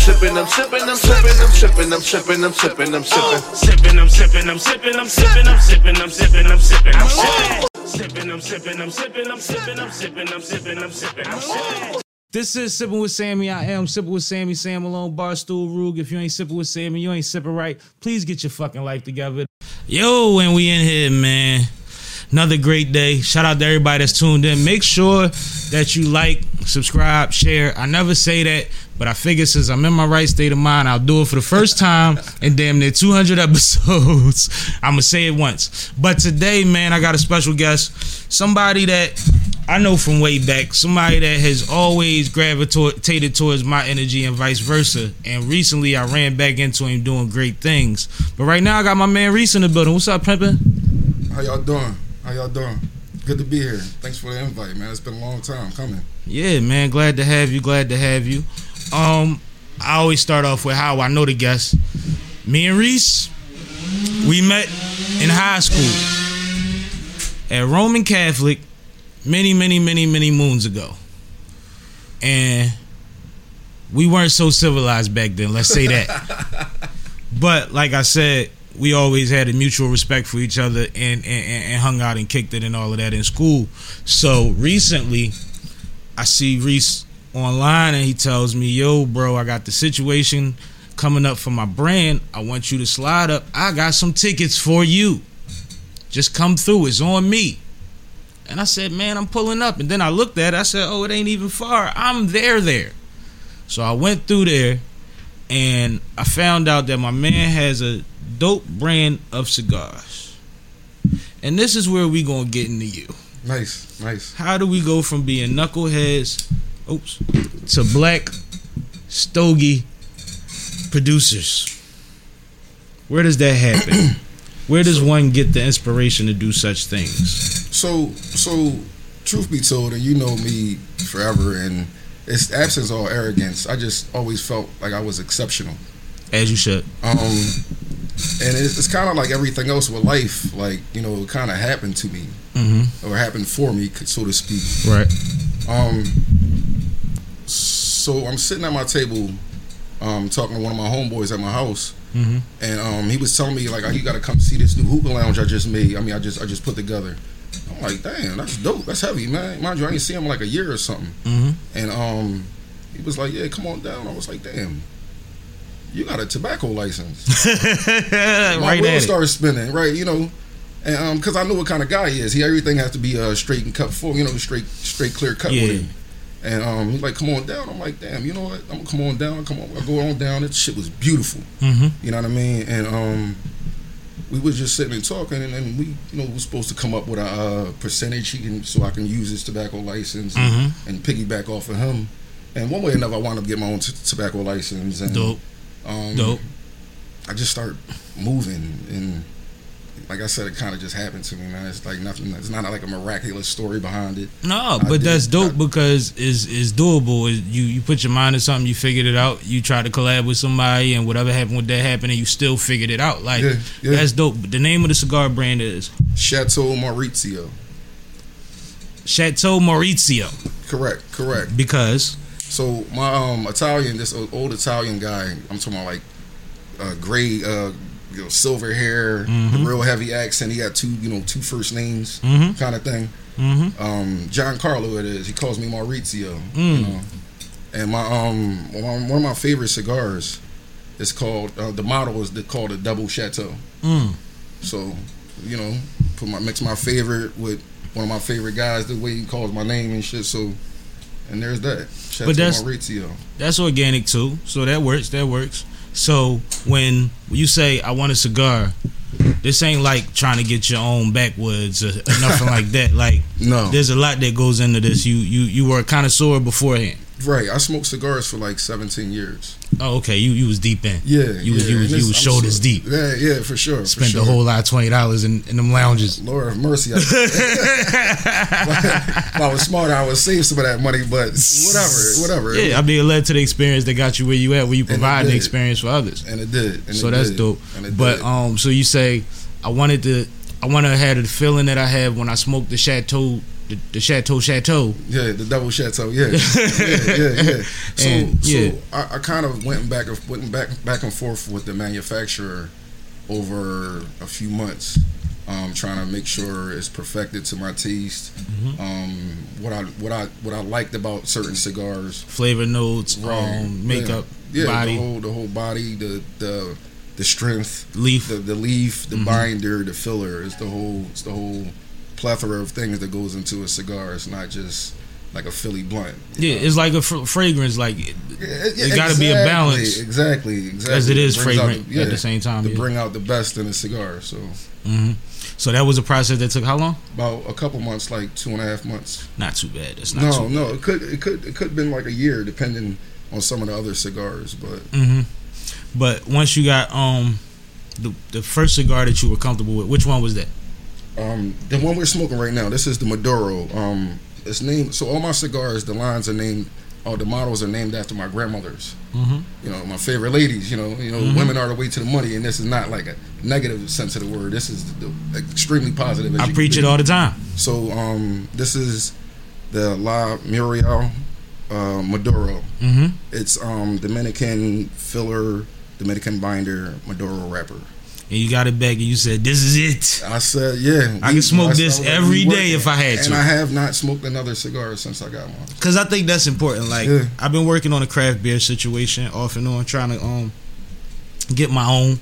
sipping, I'm sipping, I'm sipping, I'm sipping, I'm sipping, I'm sipping, I'm sipping. I'm sipping, I'm sipping, I'm sipping, I'm sipping, I'm sipping, I'm sipping, I'm sipping, I'm sipping. Sipping, I'm sipping, I'm sipping, I'm sipping, I'm sipping, I'm sipping, I'm sipping, I'm sipping. This is Sipping with Sammy. I am Sipping with Sammy, Sam Malone, Barstool Rug. If you ain't sipping with Sammy, you ain't sipping right. Please get your fucking life together. Yo, and we in here, man. Another great day. Shout out to everybody that's tuned in. Make sure that you like, subscribe, share. I never say that, but I figure since I'm in my right state of mind, I'll do it for the first time in damn near 200 episodes. I'm gonna say it once. But today, man, I got a special guest. Somebody that I know from way back. Somebody that has always gravitated towards my energy and vice versa. And recently, I ran back into him doing great things. But right now, I got my man Reese in the building. What's up, pimpin'? How y'all doing? How y'all doing? Good to be here. Thanks for the invite, man. It's been a long time coming. Yeah, man. Glad to have you. Glad to have you. Um, I always start off with how I know the guests. Me and Reese, we met in high school at Roman Catholic many, many, many, many moons ago. And we weren't so civilized back then, let's say that. but like I said, we always had a mutual respect for each other and, and, and hung out and kicked it and all of that in school. So recently, I see Reese online and he tells me, "Yo, bro, I got the situation coming up for my brand. I want you to slide up. I got some tickets for you. Just come through. It's on me." And I said, "Man, I'm pulling up." And then I looked at it. I said, "Oh, it ain't even far. I'm there there." So I went through there and I found out that my man has a dope brand of cigars. And this is where we gonna get into you. Nice, nice. How do we go from being knuckleheads, oops, to black stogie producers? Where does that happen? Where does one get the inspiration to do such things? So, so, truth be told, and you know me forever, and it's absence all arrogance. I just always felt like I was exceptional. As you should. Um, and it's, it's kind of like everything else with life. Like you know, it kind of happened to me, Mm-hmm. or happened for me, so to speak. Right. Um, so I'm sitting at my table, um, talking to one of my homeboys at my house, Mm-hmm. and um, he was telling me like, oh, "You got to come see this new hookah lounge I just made. I mean, I just I just put together." I'm like, "Damn, that's dope. That's heavy, man. Mind you, I ain't seen him like a year or something." Mm-hmm. And um, he was like, "Yeah, come on down." I was like, "Damn." You got a tobacco license. My right wheels started spinning, right? You know, and um, because I know what kind of guy he is. He everything has to be uh, straight and cut full. You know, straight, straight, clear cut Yeah. with him. And um, he's like, "Come on down." I'm like, "Damn, you know what? I'm gonna come on down. Come on, I go on down. That shit was beautiful. Mm-hmm. You know what I mean?" And um, we was just sitting and talking, and then we, you know, was supposed to come up with a uh, percentage he can, so I can use his tobacco license and, Mhm. and piggyback off of him. And one way or another, I wound up getting my own t- tobacco license. And, Dope. Um, Dope. I just start moving, and like I said, it kind of just happened to me, man. It's like nothing. It's not like a miraculous story behind it. No, I but did. that's dope I- because it's it's doable. It- You you put your mind to something, you figured it out. You try to collab with somebody, and whatever happened with that happened, and you still figured it out. Like Yeah, yeah. that's dope. But the name of the cigar brand is Chateau Maurizio. Chateau Maurizio Correct, correct. because So my um Italian, this old, Italian guy, I'm talking about like uh, gray, uh, you know, silver hair, Mhm. real heavy accent. He got two, you know, two first names, Mhm. kind of thing. mm-hmm, Um, John Carlo, it is. He calls me Maurizio. You Mm. know, and my um one of my favorite cigars is called uh, the model is the, called a double chateau. mm. So, you know, put my mix my favorite with one of my favorite guys. The way he calls my name and shit. So, and there's that. Chateau that's- Maurizio. that's organic too. So that works. That works. So when you say I want a cigar, this ain't like trying to get your own backwoods or, or nothing like that. Like No, there's a lot that goes into this. You you you were a connoisseur beforehand. Right. I smoked cigars for like 17 years. Oh, okay. You you was deep in. Yeah, You was- yeah, you was- you was shoulders so- deep. Yeah, yeah, for sure. for Spent sure. a whole lot of twenty dollars in, in them lounges. Lord have mercy. I, if I was smart, I would save some of that money, but whatever, whatever. Yeah, I mean, it led to the experience that got you where you at, where you provide the experience for others. and it did. And so it that's did, dope. And it But did. um, so you say I wanted to I want to have the feeling that I had when I smoked the Chateau, the, the Chateau Chateau. Yeah, the double chateau. Yeah, yeah, yeah, yeah. So, And, yeah. so I, I kind of went back, and- went back, back and forth with the manufacturer over a few months, um, trying to make sure it's perfected to my taste. Mm-hmm. Um, what I, what I, what I liked about certain cigars, Flavor notes, um, makeup, yeah, body, the whole, the whole body, the, the, the strength, leaf. the, the leaf, Mm-hmm. the binder, the filler. It's the whole, it's the whole plethora of things that goes into a cigar. It's not just like a Philly blunt. yeah, know? it's like a fr- fragrance. Like Yeah, it gotta be a balance. Exactly, exactly. as it is out fragrant the- at the same time. to yeah. bring out the best in a cigar. So hmm So that was a process that took how long? about a couple months, like two and a half months. Not too bad. That's not No, too no, it could, it could, it could have been like a year, depending on some of the other cigars. But hmm But once you got um the the first cigar that you were comfortable with, which one was that? Um, the one we're smoking right now, this is the Maduro. Um, it's named. So all my cigars, the lines are named. All the models are named after my grandmothers. Mhm. You know, my favorite ladies. You know, you know, Mhm. women are the way to the money, and this is not like a negative sense of the word. This is the, extremely positive. I preach it all the time. So um, this is the La Muriel uh, Maduro. hmm It's um, Dominican filler, Dominican binder, Maduro wrapper. And you got it back, and you said, "This is it." I said, yeah. I can smoke this every day if I had And to. And I have not smoked another cigar since I got one. Cause I think that's important. Like Yeah. I've been working on a craft beer situation off and on, trying to um get my own.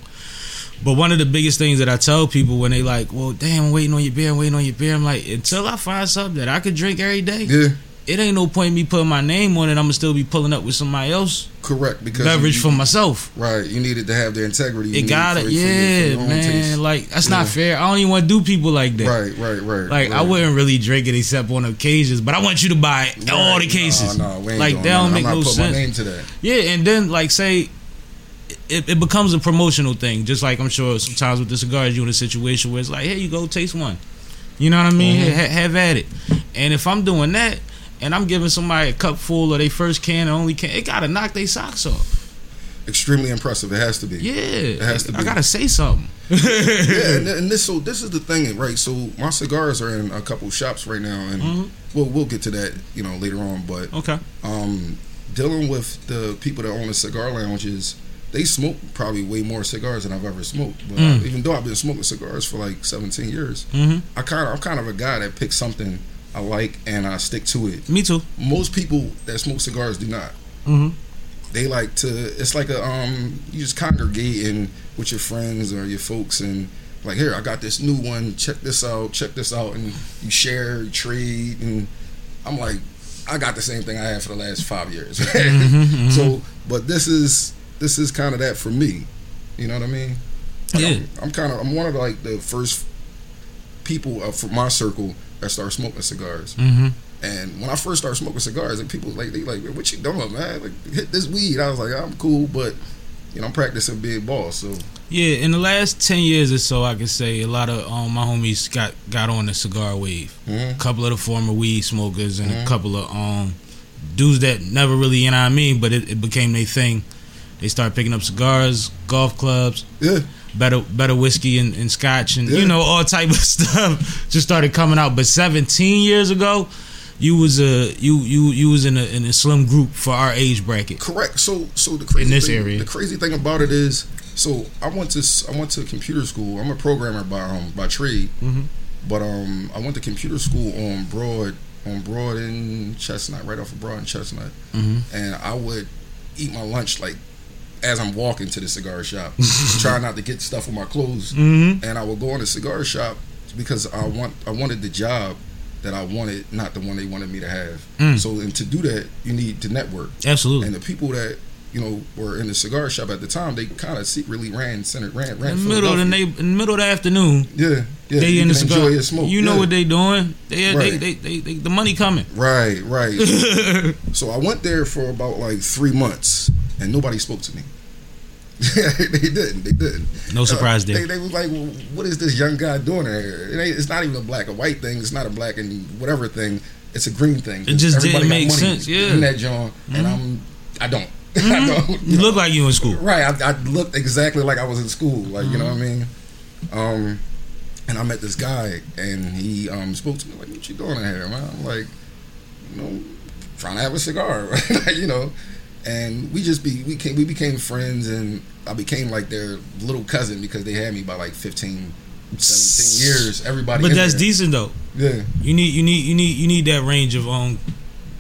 But one of the biggest things that I tell people when they like, well, damn, I'm waiting on your beer, I'm waiting on your beer. I'm like, until I find something that I could drink every day, Yeah, it ain't no point in me putting my name on it. I'm gonna still be pulling up with somebody else correct. Because beverage you, for myself. right, you needed to have their integrity. you It got for- it, for your- for yeah, your own man. taste. Like that's not fair. I don't even want to do people like that. Right, right, right. Like I wouldn't really drink it except on occasions, but I want you to buy all the cases. No, no, we ain't like that don't I'm make not no sense. my name to that. Yeah, and then like say it, it becomes a promotional thing. Just like I'm sure sometimes with the cigars, you in a situation where it's like, hey, you go taste one. You know what I mean? Mhm. Ha- have at it. And if I'm doing that, and I'm giving somebody a cup full of their first can or only can, it gotta knock their socks off. Extremely impressive. It has to be. Yeah, It has to Be. I gotta say something. yeah, and, and this so this is the thing, right? So my cigars are in a couple shops right now, and Mhm. we'll we'll get to that, you know, later on. But Okay. um, dealing with the people that own the cigar lounges, they smoke probably way more cigars than I've ever smoked. But Mm. even though I've been smoking cigars for like 17 years, hmm I kind of I'm kind of a guy that picks something I like and I stick to it. Me too. Most people that smoke cigars do not. hmm They like to. It's like a um. You just congregating with your friends or your folks and. Like here, I got this new one. Check this out. Check this out, and you share, you trade, and I'm like, I got the same thing I had for the last five years. Mhm, So, but this is this is kind of that for me. You know what I mean? Like, Yeah. I'm, I'm kind of I'm one of like the first people uh, from my circle that started smoking cigars. hmm And when I first started smoking cigars, like people like they like, what you doing, man? Like hit this weed. I was like, I'm cool, but you know, I'm practicing big ball." So Yeah, in the last ten years or so, I could say a lot of um, my homies got got on the cigar wave. mhm. A couple of the former weed smokers and Mhm. a couple of um dudes that never really, you know what I mean, but it, it became their thing. They started picking up cigars, golf clubs, yeah, better better whiskey and, and scotch, and Yeah. you know all type of stuff just started coming out. But 17 years ago, you was a you you you was in a in a slim group for our age bracket. correct. So so the crazy In this thing, area. the crazy thing about it is, so I went to I went to computer school. I'm a programmer by um by trade, Mhm. but um I went to computer school on Broad on Broad and Chestnut, right off of Broad and Chestnut, Mhm. and I would eat my lunch like as I'm walking to the cigar shop, trying not to get stuff on my clothes. Mm-hmm. and I would go in the cigar shop because I want I wanted the job that I wanted, not the one they wanted me to have. Mm. So and to do that, you need to network. Absolutely. And the people that you know were in the cigar shop at the time, they kind of secretly ran center ran ran in the middle of the Philadelphia. neigh- in the middle of the afternoon, yeah yeah they you in the cigar. enjoy your smoke. You know yeah. what they doing? They, Right. they, they, they, they the money coming. Right right. so I went there for about like three months, and nobody spoke to me. they didn't. They didn't. No surprise Uh, there. They, they was like, well, "What is this young guy doing here? It ain't, it's not even a black or white thing. It's not a black and whatever thing. It's a green thing. It just Everybody didn't got make money sense, yeah. in that joint, and I'm, I don't. I don't. You look like you in school. right. I, I looked exactly like I was in school. Like you know what I mean. Um, and I met this guy, and he um, spoke to me like, "What you doing in here, man?" I'm like, "You know, trying to have a cigar, right?" you know, and we just be we came we became friends, and I became like their little cousin because they had me by like 15, 17 years. Everybody, But that's there. decent though. Yeah, You need you need you need you need that range of um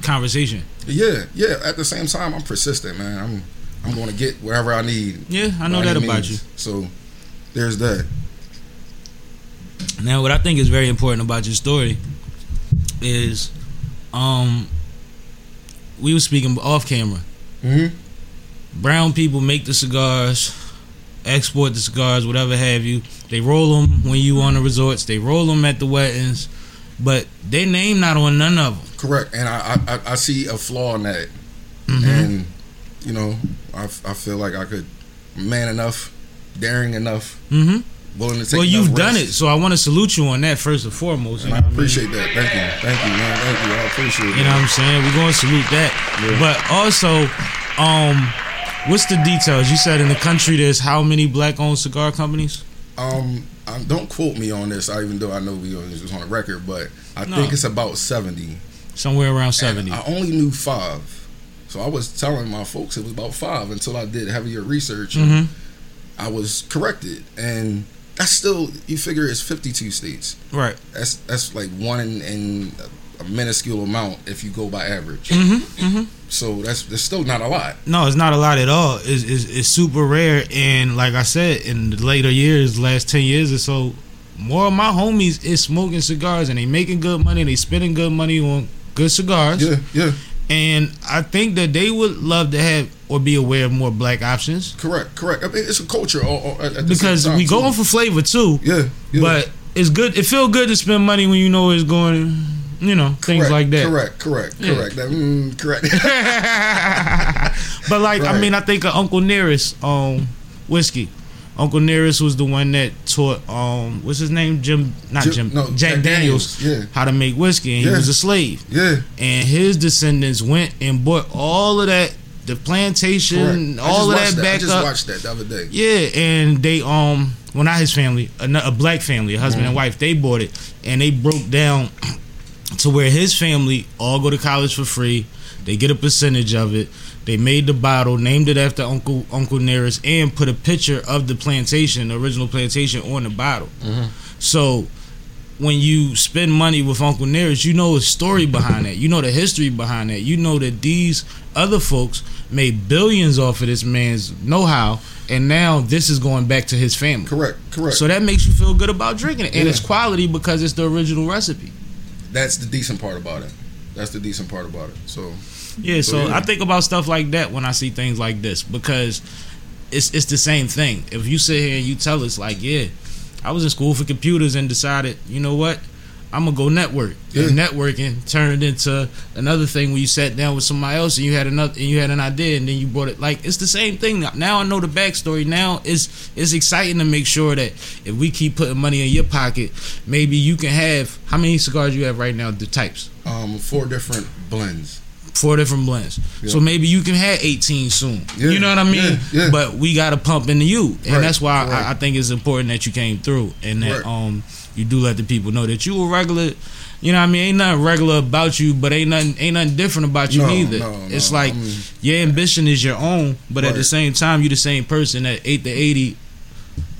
conversation. Yeah, yeah. At the same time, I'm persistent, man. I'm I'm going to get wherever I need. Yeah, I know that about means. you. So there's that. Now, what I think is very important about your story is, um, we were speaking off camera. Mm-hmm. Brown people make the cigars, export the cigars, whatever have you. They roll them when you on the resorts. They roll them at the weddings, but their name not on none of them. Correct, and I I, I- I see a flaw in that, Mm-hmm. and you know I, I feel like I could man enough, daring enough, hmm willing to take. Well, you've done it, so I want to salute you on that first and foremost. and I I mean? appreciate that. Thank you, thank you, man. Thank you. I appreciate You know what I'm saying? We're gonna salute that. Yeah. But also, um, what's the details? You said in the country there's how many black owned cigar companies? Um, um, don't quote me on this, I, even though I know we was on the record, but I No. think it's about seventy. Somewhere around And seventy. I only knew five, so I was telling my folks it was about five until I did heavier research. and Mhm. I was corrected, and that's still you figure it's fifty-two states. Right. That's that's like one in, in a minuscule amount if you go by average. Mm-hmm. Mm-hmm. So that's that's still not a lot. No, it's not a lot at all. It's, it's, it's super rare. And like I said, in the later years, last 10 years or so, more of my homies is smoking cigars and they making good money. They spending good money on good cigars. Yeah, yeah, And I think that they would love to have or be aware of more black options correct, correct. I mean, it's a culture. All, all, at, at the because we going for flavor too. yeah, yeah. But it's good. It feel good to spend money when you know it's going. You know things like that. Correct, correct, Yeah. correct. That, mm, correct. but like I mean, I think of Uncle Nearest um whiskey. Uncle Nearest was the one that taught um what's his name Jim not Jim, Jim- no, Jack, Jack Daniels, Daniels, yeah. how to make whiskey and Yeah. he was a slave yeah, and his descendants went and bought all of that the plantation correct. All of just that watched I just up watched that the other day. yeah, and they um, well not his family, a, a black family, a husband and wife, they bought it, and they broke down to where his family all go to college for free. They get a percentage of it. They made the bottle, named it after Uncle Uncle Nearest, and put a picture of the plantation, the original plantation, on the bottle. Mm-hmm. So when you spend money with Uncle Nearest, you know the story behind that. You know the history behind that. You know that these other folks made billions off of this man's know-how, and now this is going back to his family. Correct, correct. So that makes you feel good about drinking it, and Yeah. it's quality because it's the original recipe. That's the decent part about it. That's the decent part about it. So Yeah, so yeah. I think about stuff like that when I see things like this because it's it's the same thing. If you sit here and you tell us like, yeah, I was in school for computers and decided, you know what, I'm gonna go network. And Yeah. networking turned into another thing where you sat down with somebody else and you had another and you had an idea and then you brought it. Like it's the same thing. Now, I know the backstory. Now it's it's exciting to make sure that if we keep putting money in your pocket, maybe you can have how many cigars you have right now? The types um, four different blends. four different blends. Yeah. So maybe you can have 18 soon. Yeah, You know what I mean? yeah, yeah. But we got to pump into you, and Right, that's why right. I, I think it's important that you came through and that Right. um you do let the people know that you a regular. You know what I mean? Ain't nothing regular about you, but ain't nothing ain't nothing different about you No, neither. no, it's no, like I mean- your ambition is your own, but at the same time, you the same person at eight to eighty.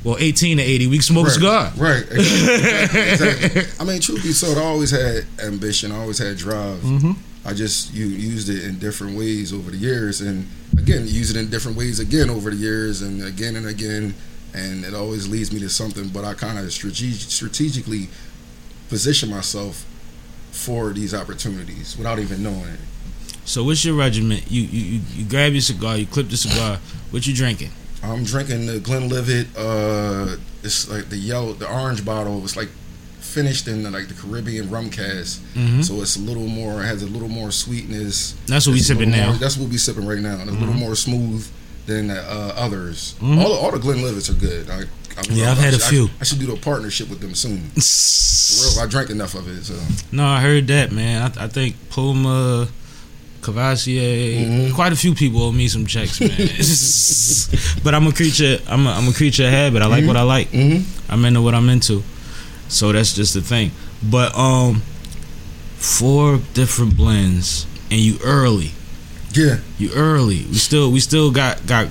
Well, eighteen to eighty, we can smoke a cigar. Right. Exactly, exactly. I mean, truth be told, I always had ambition. I always had drive. Mhm. I just you used it in different ways over the years, and again, use it in different ways again over the years, and again and again, and it always leads me to something. But I kind of strateg- strategically position myself for these opportunities without even knowing it. So, what's your regiment? You, you you grab your cigar, you clip the cigar. What you drinking? I'm drinking the Glenlivet. Uh, it's like the yellow, the orange bottle. It's like finished in the, like the Caribbean rum cask, Mhm. so it's a little more has a little more sweetness. That's what we It's a sipping little now. more- that's what we sipping right now. And it's a little more smooth than uh, others. Mhm. All, all the Glenlivets are good. I, I, Yeah, I've had a I- few. I, should do a partnership with them soon. For real, I drank enough of it. So No, I heard that, man. I, I think Puma, Courvoisier, Mhm. quite a few people owe me some checks, man. but I'm a creature. I'm a, I'm a creature of habit. I like what I like. Mhm. I'm into what I'm into. So that's just the thing. But um, four different blends, and you early. Yeah, You early. We still we still got got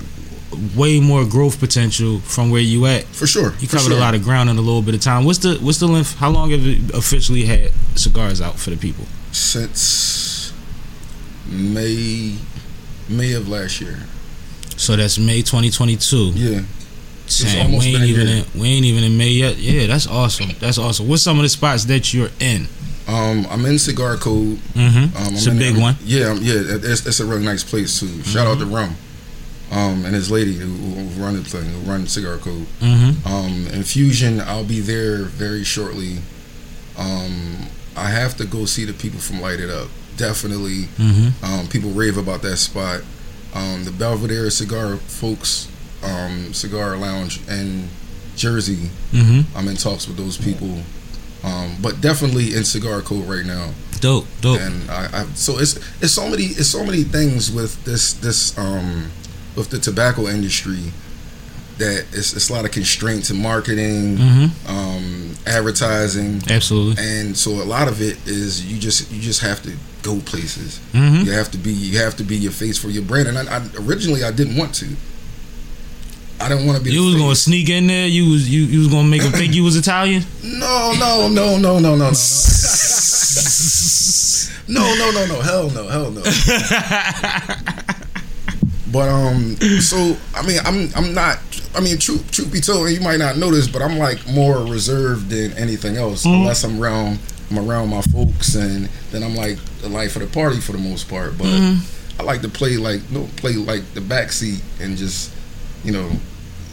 way more growth potential from where you at. for sure. You covered sure. a lot of ground in a little bit of time. What's the what's the length? How long have you officially had cigars out for the people? since May May of last year. So that's May 2022. Yeah, Saying we ain't even in, we ain't even in May yet. Yeah, that's awesome. That's awesome. What's some of the spots that you're in? Um, I'm in Cigar Code. Mm-hmm. Um, it's a big one. Yeah, um, yeah, it's, it's a really nice place too. Shout out to Rum, um, and his lady who, who run the thing, who run Cigar Code. Mm-hmm. Um, Infusion, I'll be there very shortly. Um, I have to go see the people from Light It Up. Definitely, Mm-hmm. um, people rave about that spot. Um, the Belvedere Cigar folks, um, Cigar Lounge in Jersey. Mm-hmm. I'm in talks with those people, um, but definitely in Cigar Code right now. Dope. Dope. And I, I so it's it's so many it's so many things with this this um with the tobacco industry that it's, it's a lot of constraints in marketing, Mm-hmm. um, advertising, Absolutely. and so a lot of it is you just you just have to go places. Mm-hmm. You have to be you have to be your face for your brand. And I, I originally I didn't want to. I didn't want to be. You was gonna sneak in there. You was you, you was gonna make them think you was Italian. No, no, no, no, no, no, no, no. no, no, no, no. Hell no, hell no. but um, so I mean, I'm I'm not. I mean, truth truth be told, you might not know this, but I'm like more reserved than anything else, unless I'm around I'm around my folks, and then I'm like the life of the party for the most part. But I like to play like no play like the backseat and just you know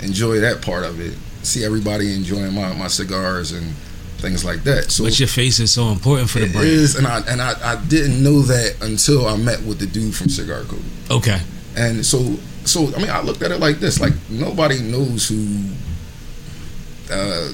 enjoy that part of it. See everybody enjoying my, my cigars and things like that. So but your face is so important for the brand. is, and I and I, I didn't know that until I met with the dude from Cigar Code. Okay. And so so I mean I looked at it like this: like nobody knows who uh,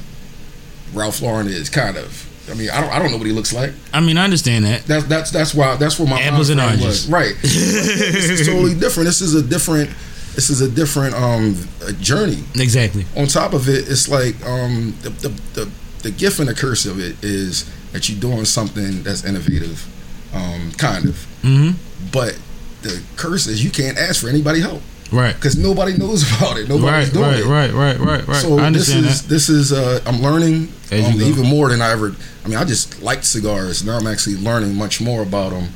Ralph Lauren is. Kind of. I mean I don't I don't know what he looks like. I mean, I understand that. That's that's that's why that's where my Apples and oranges. was. Right. this is totally different. This is a different. This is a different um a journey. Exactly. On top of it, it's like um the the, the the gift and the curse of it is that you're doing something that's innovative, um kind of. Mm-hmm. But the curse is you can't ask for anybody help Right. because nobody knows about it. Nobody's Right. doing Right. it. Right. Right. Right. Right. Right. So I this is that. this is uh, I'm learning um, even more than I ever. I mean, I just liked cigars. Now I'm actually learning much more about them,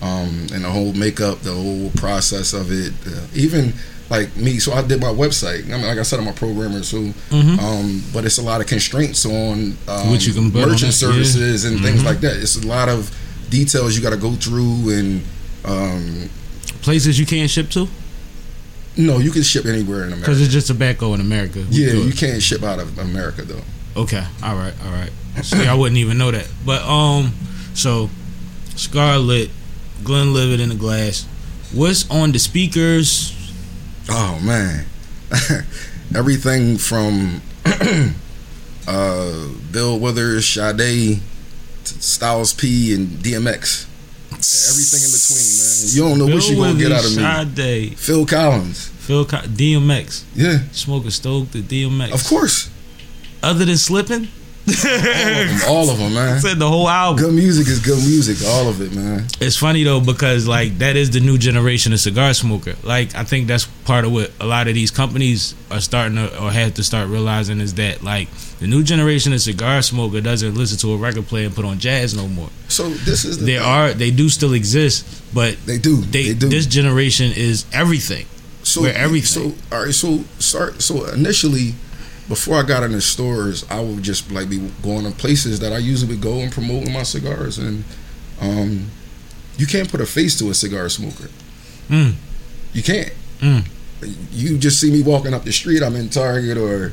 um, and the whole makeup, the whole process of it. Uh, even like me, so I did my website. I mean, like I said, I'm a programmer, so Mhm. um, but it's a lot of constraints on um, What you can put on merchant yeah. services and things Mhm. like that. It's a lot of details you got to go through, and um, Places you can't ship to no, you can ship anywhere in America. because it's just tobacco in America. We Yeah, you can't ship out of America though. Okay. All right. All right. See, I wouldn't even know that. But um, so Scarlet, Glenlivet in the glass. What's on the speakers? Oh man, everything from uh, Bill Withers, Sade, to Styles P, and DMX. Everything in between, man. You don't know what you're gonna get out of me. Sade, Phil Collins, Phil, Co- DMX, yeah, smoking Stoke, the DMX. of course. Other than slipping, All of them, all of them, man. said the whole album. Good music is good music, all of it, man. It's funny though because like that is the new generation of cigar smoker. Like I think that's part of what a lot of these companies are starting to or have to start realizing is that like the new generation of cigar smoker doesn't listen to a record player and put on jazz no more. So this is the There thing. are they do still exist, but they do they, they, do this generation is everything. so everything. So all right, so start. So initially, before I got in the stores, I would just like be going to places that I usually would go and promoting my cigars, and um, you can't put a face to a cigar smoker. Mm. You can't. Mm. You just see me walking up the street. I'm in Target or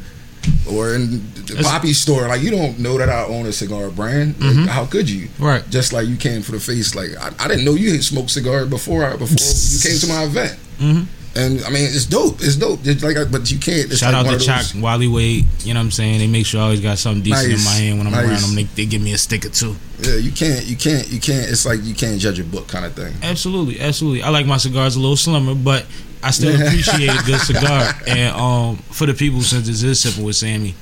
or in the It's- Poppy store. Like you don't know that I own a cigar brand. Like, Mhm. how could you? Right. Just like you came for the face. Like I, I didn't know you had smoked cigars before. I, before you came to my event. Mhm. And I mean, it's dope. It's dope. It's like, but you can't. It's Shout like out to those- Wally Wade. You know what I'm saying? They make sure I always got something decent in my hand when I'm Nice. around them. They, they give me a sticker too. Yeah, you can't. You can't. You can't. It's like you can't judge a book kind of thing. Absolutely, absolutely. I like my cigars a little slimmer, but I still appreciate a good cigar. And um, for the people, since this is sipping with Sammy,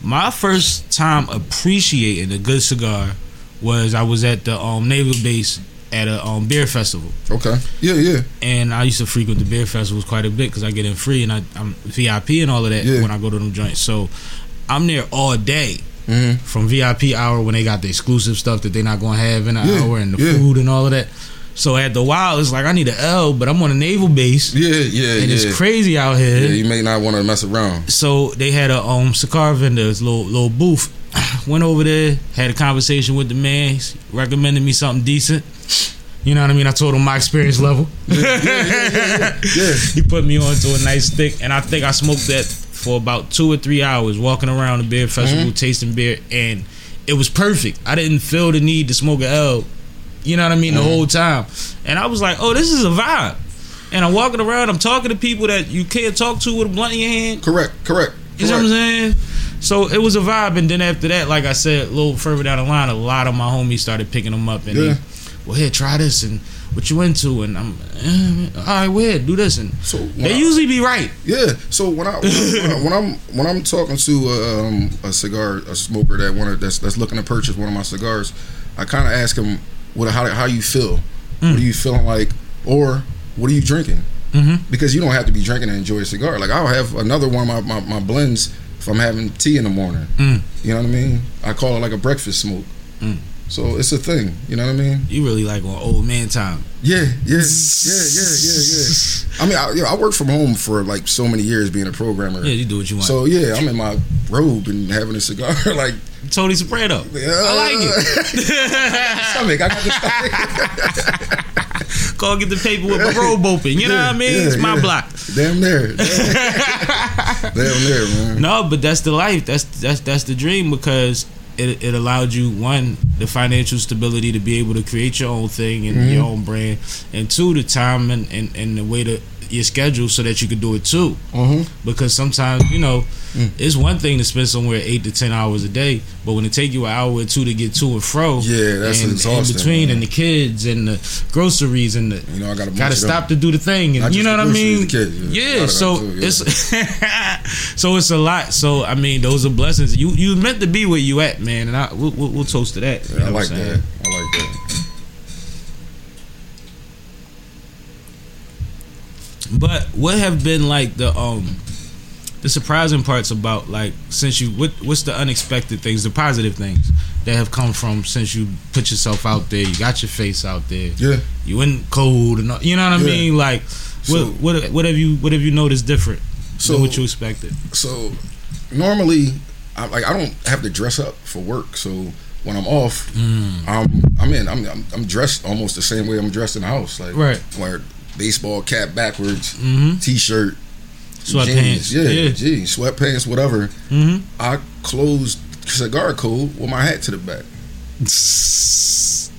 My first time appreciating a good cigar was I was at the um, naval base at a um, beer festival, Okay. Yeah, yeah. and I used to frequent the beer festivals quite a bit because I get in free and I, I'm VIP and all of that Yeah. when I go to them joints. So I'm there all day hmm from VIP hour when they got the exclusive stuff that they're not gonna have in an Yeah, hour and the yeah. food and all of that. So at the while, it's like I need an L, but I'm on a naval base Yeah, yeah, and yeah. it's crazy out here. yeah, you may not want to mess around. So they had a um cigar vendor, this little little booth. Went over there, had a conversation with the man. He recommended me something decent. You know what I mean? I told him my experience level. Yeah. he put me on to a nice stick, and I think I smoked that for about two or three hours, walking around the beer festival, Mm-hmm. tasting beer, and it was perfect. I didn't feel the need to smoke a L. You know what I mean? Mm-hmm. The whole time, and I was like, "Oh, this is a vibe." And I'm walking around, I'm talking to people that you can't talk to with a blunt in your hand. Correct, correct. You know what I'm saying? So it was a vibe, and then after that, like I said, a little further down the line, a lot of my homies started picking them up, and Yeah. they, well, here, try this, and what you into, and I'm, eh, all right, well, do this, and So they I- usually be right. Yeah. So when I when, I, when I'm when I'm talking to a, um, a cigar a smoker that wanted that's that's looking to purchase one of my cigars, I kind of ask him what how how you feel, what are you feeling like, or what are you drinking? Mhm. Because you don't have to be drinking to enjoy a cigar. Like I'll have another one of my, my, my blends if I'm having tea in the morning. Mm. You know what I mean? I call it like a breakfast smoke. Mm. So it's a thing. You know what I mean? You really like on old man time. Yeah, yeah, yeah, yeah, yeah, yeah. I mean, I, you know, I worked from home for like so many years being a programmer. Yeah, you do what you want. So yeah, I'm in my robe and having a cigar. like, Tony Soprano. I like it. stomach. I got the stomach. Go get the paper with my robe open. You know Yeah, what I mean? yeah, it's my yeah. block. Damn there. Damn there, man. No, but that's the life. That's that's that's the dream because it it allowed you one the financial stability to be able to create your own thing and your mm-hmm. own brand, and two the time and and, and the way to your schedule so that you could do it too. Mhm. Because sometimes you know it's one thing to spend somewhere eight to ten hours a day, but when it take you an hour or two to get to and fro, Yeah, that's and, exhausting, In between man. and the kids and the groceries and the You know, I got a bunch gotta them. stop to do the thing, and you know what I mean? kids, yeah. Yeah. So too, yeah. it's so it's a lot. So I mean, those are blessings. You you meant to be where you at, man, and I we'll, we'll, we'll toast to that. Yeah, I know what like that. I like that. But what have been like the um the surprising parts about like since you what what's the unexpected things, the positive things that have come from since you put yourself out there, you got your face out there, Yeah. you in cold and all, you know what I Yeah. mean? Like So- what what what have you what have you noticed different So- than what you expected? So normally, I, like I don't have to dress up for work. So when I'm off, Mm. I'm I'm in. I'm, I'm I'm dressed almost the same way I'm dressed in the house. Like Right. wear baseball cap backwards, Mm-hmm. t-shirt, Sweatpants. jeans. Yeah, Yeah. jeans, sweatpants, whatever. Mm-hmm. I closed cigar code with my hat to the back.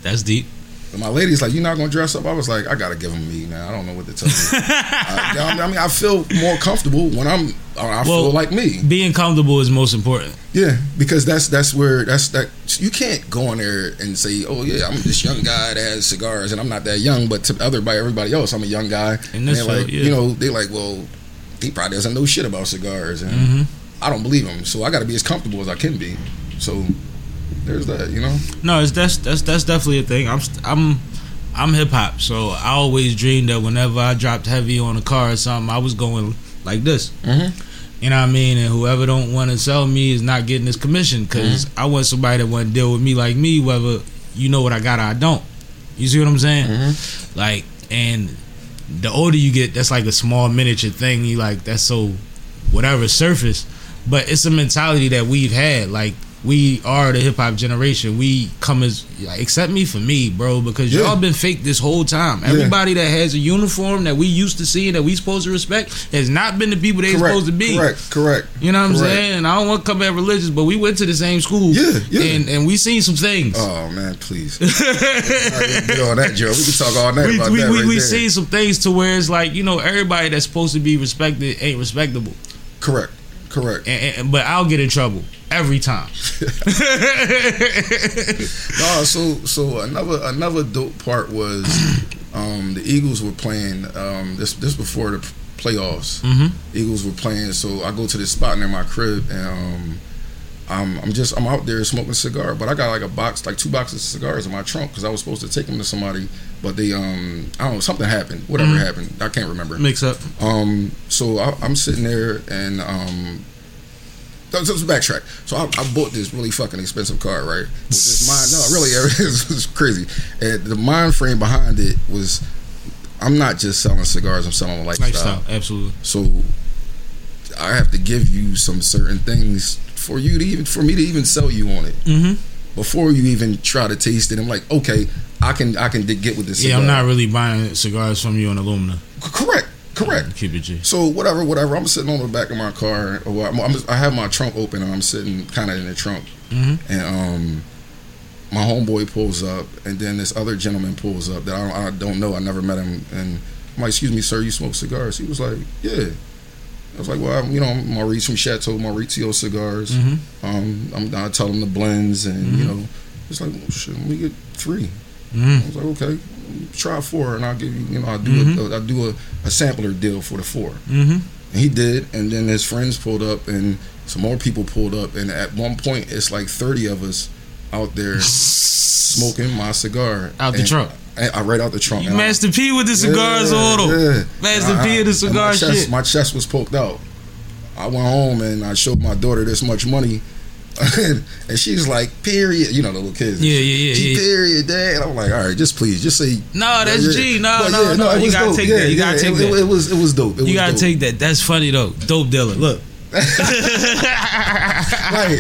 That's deep. And my lady's like, "You're not gonna dress up." I was like, "I gotta give him me, man. I don't know what to tell you." I, I mean, I feel more comfortable when I'm. I Well- feel like me. Being comfortable is most important. Yeah, because that's that's where that's that you can't go in there and say, "Oh yeah, I'm this young guy that has cigars," and I'm not that young, but to other by everybody else, I'm a young guy. And they're like, yeah. you know, they like, well, he probably doesn't know shit about cigars, and Mm-hmm. I don't believe him, so I got to be as comfortable as I can be. So there's that, you know. No, it's that's that's that's definitely a thing. I'm st- I'm I'm hip hop, so I always dreamed that whenever I dropped heavy on a car or something, I was going like this. Mhm. You know what I mean? And whoever don't want to sell me is not getting his commission because I want somebody that want to deal with me like me, whether you know what I got or I don't. You see what I'm saying? Mhm. Like, and the older you get, that's like a small miniature thing. You like that's so whatever surface, but it's a mentality that we've had. Like we are the hip hop generation. We come as like, accept me for me, bro, because Yeah. y'all been fake this whole time. Everybody that has a uniform that we used to see and that we supposed to respect has not been the people they Correct, supposed to be. correct, correct. You know what I'm saying? And I don't want to come at religious, but we went to the same school. Yeah, yeah. And and we seen some things. Oh man, please. Get on that, Joe. We can talk all night we about we, that. we, right we seen some things to where it's like you know everybody that's supposed to be respected ain't respectable, Correct, correct. and, and, but I'll get in trouble every time. No, so so another another dope part was um, the Eagles were playing um, this this before the playoffs. Mhm. Eagles were playing, so I go to this spot near my crib and um, I'm I'm just I'm out there smoking a cigar, but I got like a box, like two boxes of cigars in my trunk because I was supposed to take them to somebody, but they um I don't know something happened, whatever Mhm. happened, I can't remember. Mix up. Um, so I, I'm sitting there and um. Let's, let's backtrack. So I, I bought this really fucking expensive car, right? With this mind, no, really, it was crazy. And the mind frame behind it was, I'm not just selling cigars; I'm selling a lifestyle. Lifestyle. Absolutely. So I have to give you some certain things for you to even for me to even sell you on it Mm-hmm. before you even try to taste it. I'm like, okay, I can I can get with this. Yeah, I'm not really buying cigars from you on aluminum. C- correct, correct. Keep it G. So whatever, whatever. I'm sitting on the back of my car, or I'm, I'm, I have my trunk open, and I'm sitting kind of in the trunk, Mhm. and um, my homeboy pulls up, and then this other gentleman pulls up that I don't, I don't know. I never met him, and I'm like, "Excuse me, sir, you smoke cigars?" He was like, "Yeah." I was like, "Well, I'm, you know, I'm Maurice from Chateau Maurizio Cigars. Mhm. Um, I'm, I tell him the blends, and you Mhm. know, it's like, well, shit, let me get three. Mhm. I was like, okay, try four, and I'll give you, you know, I'll do a, I'll do a, a sampler deal for the four. Mm-hmm. And he did, and then his friends pulled up, and some more people pulled up, and at one point, it's like thirty of us out there smoking my cigar Out the And trunk. I, I right out the trunk. You Master P with the cigars yeah, on them. yeah. Master I- P of the cigar my chest, shit. My chest was poked out. I went home and I showed my daughter this much money. and she's like, period. You know, the little kids. Yeah, yeah, yeah, She, yeah. period, dad. I'm like, all right, just please, just say. No, that's Yeah, G. No, But no, yeah, no. You gotta dope. take that. You gotta take it, that. It, was, it was dope. It You was gotta dope. take that. That's funny though. Dope dealer. Look. right,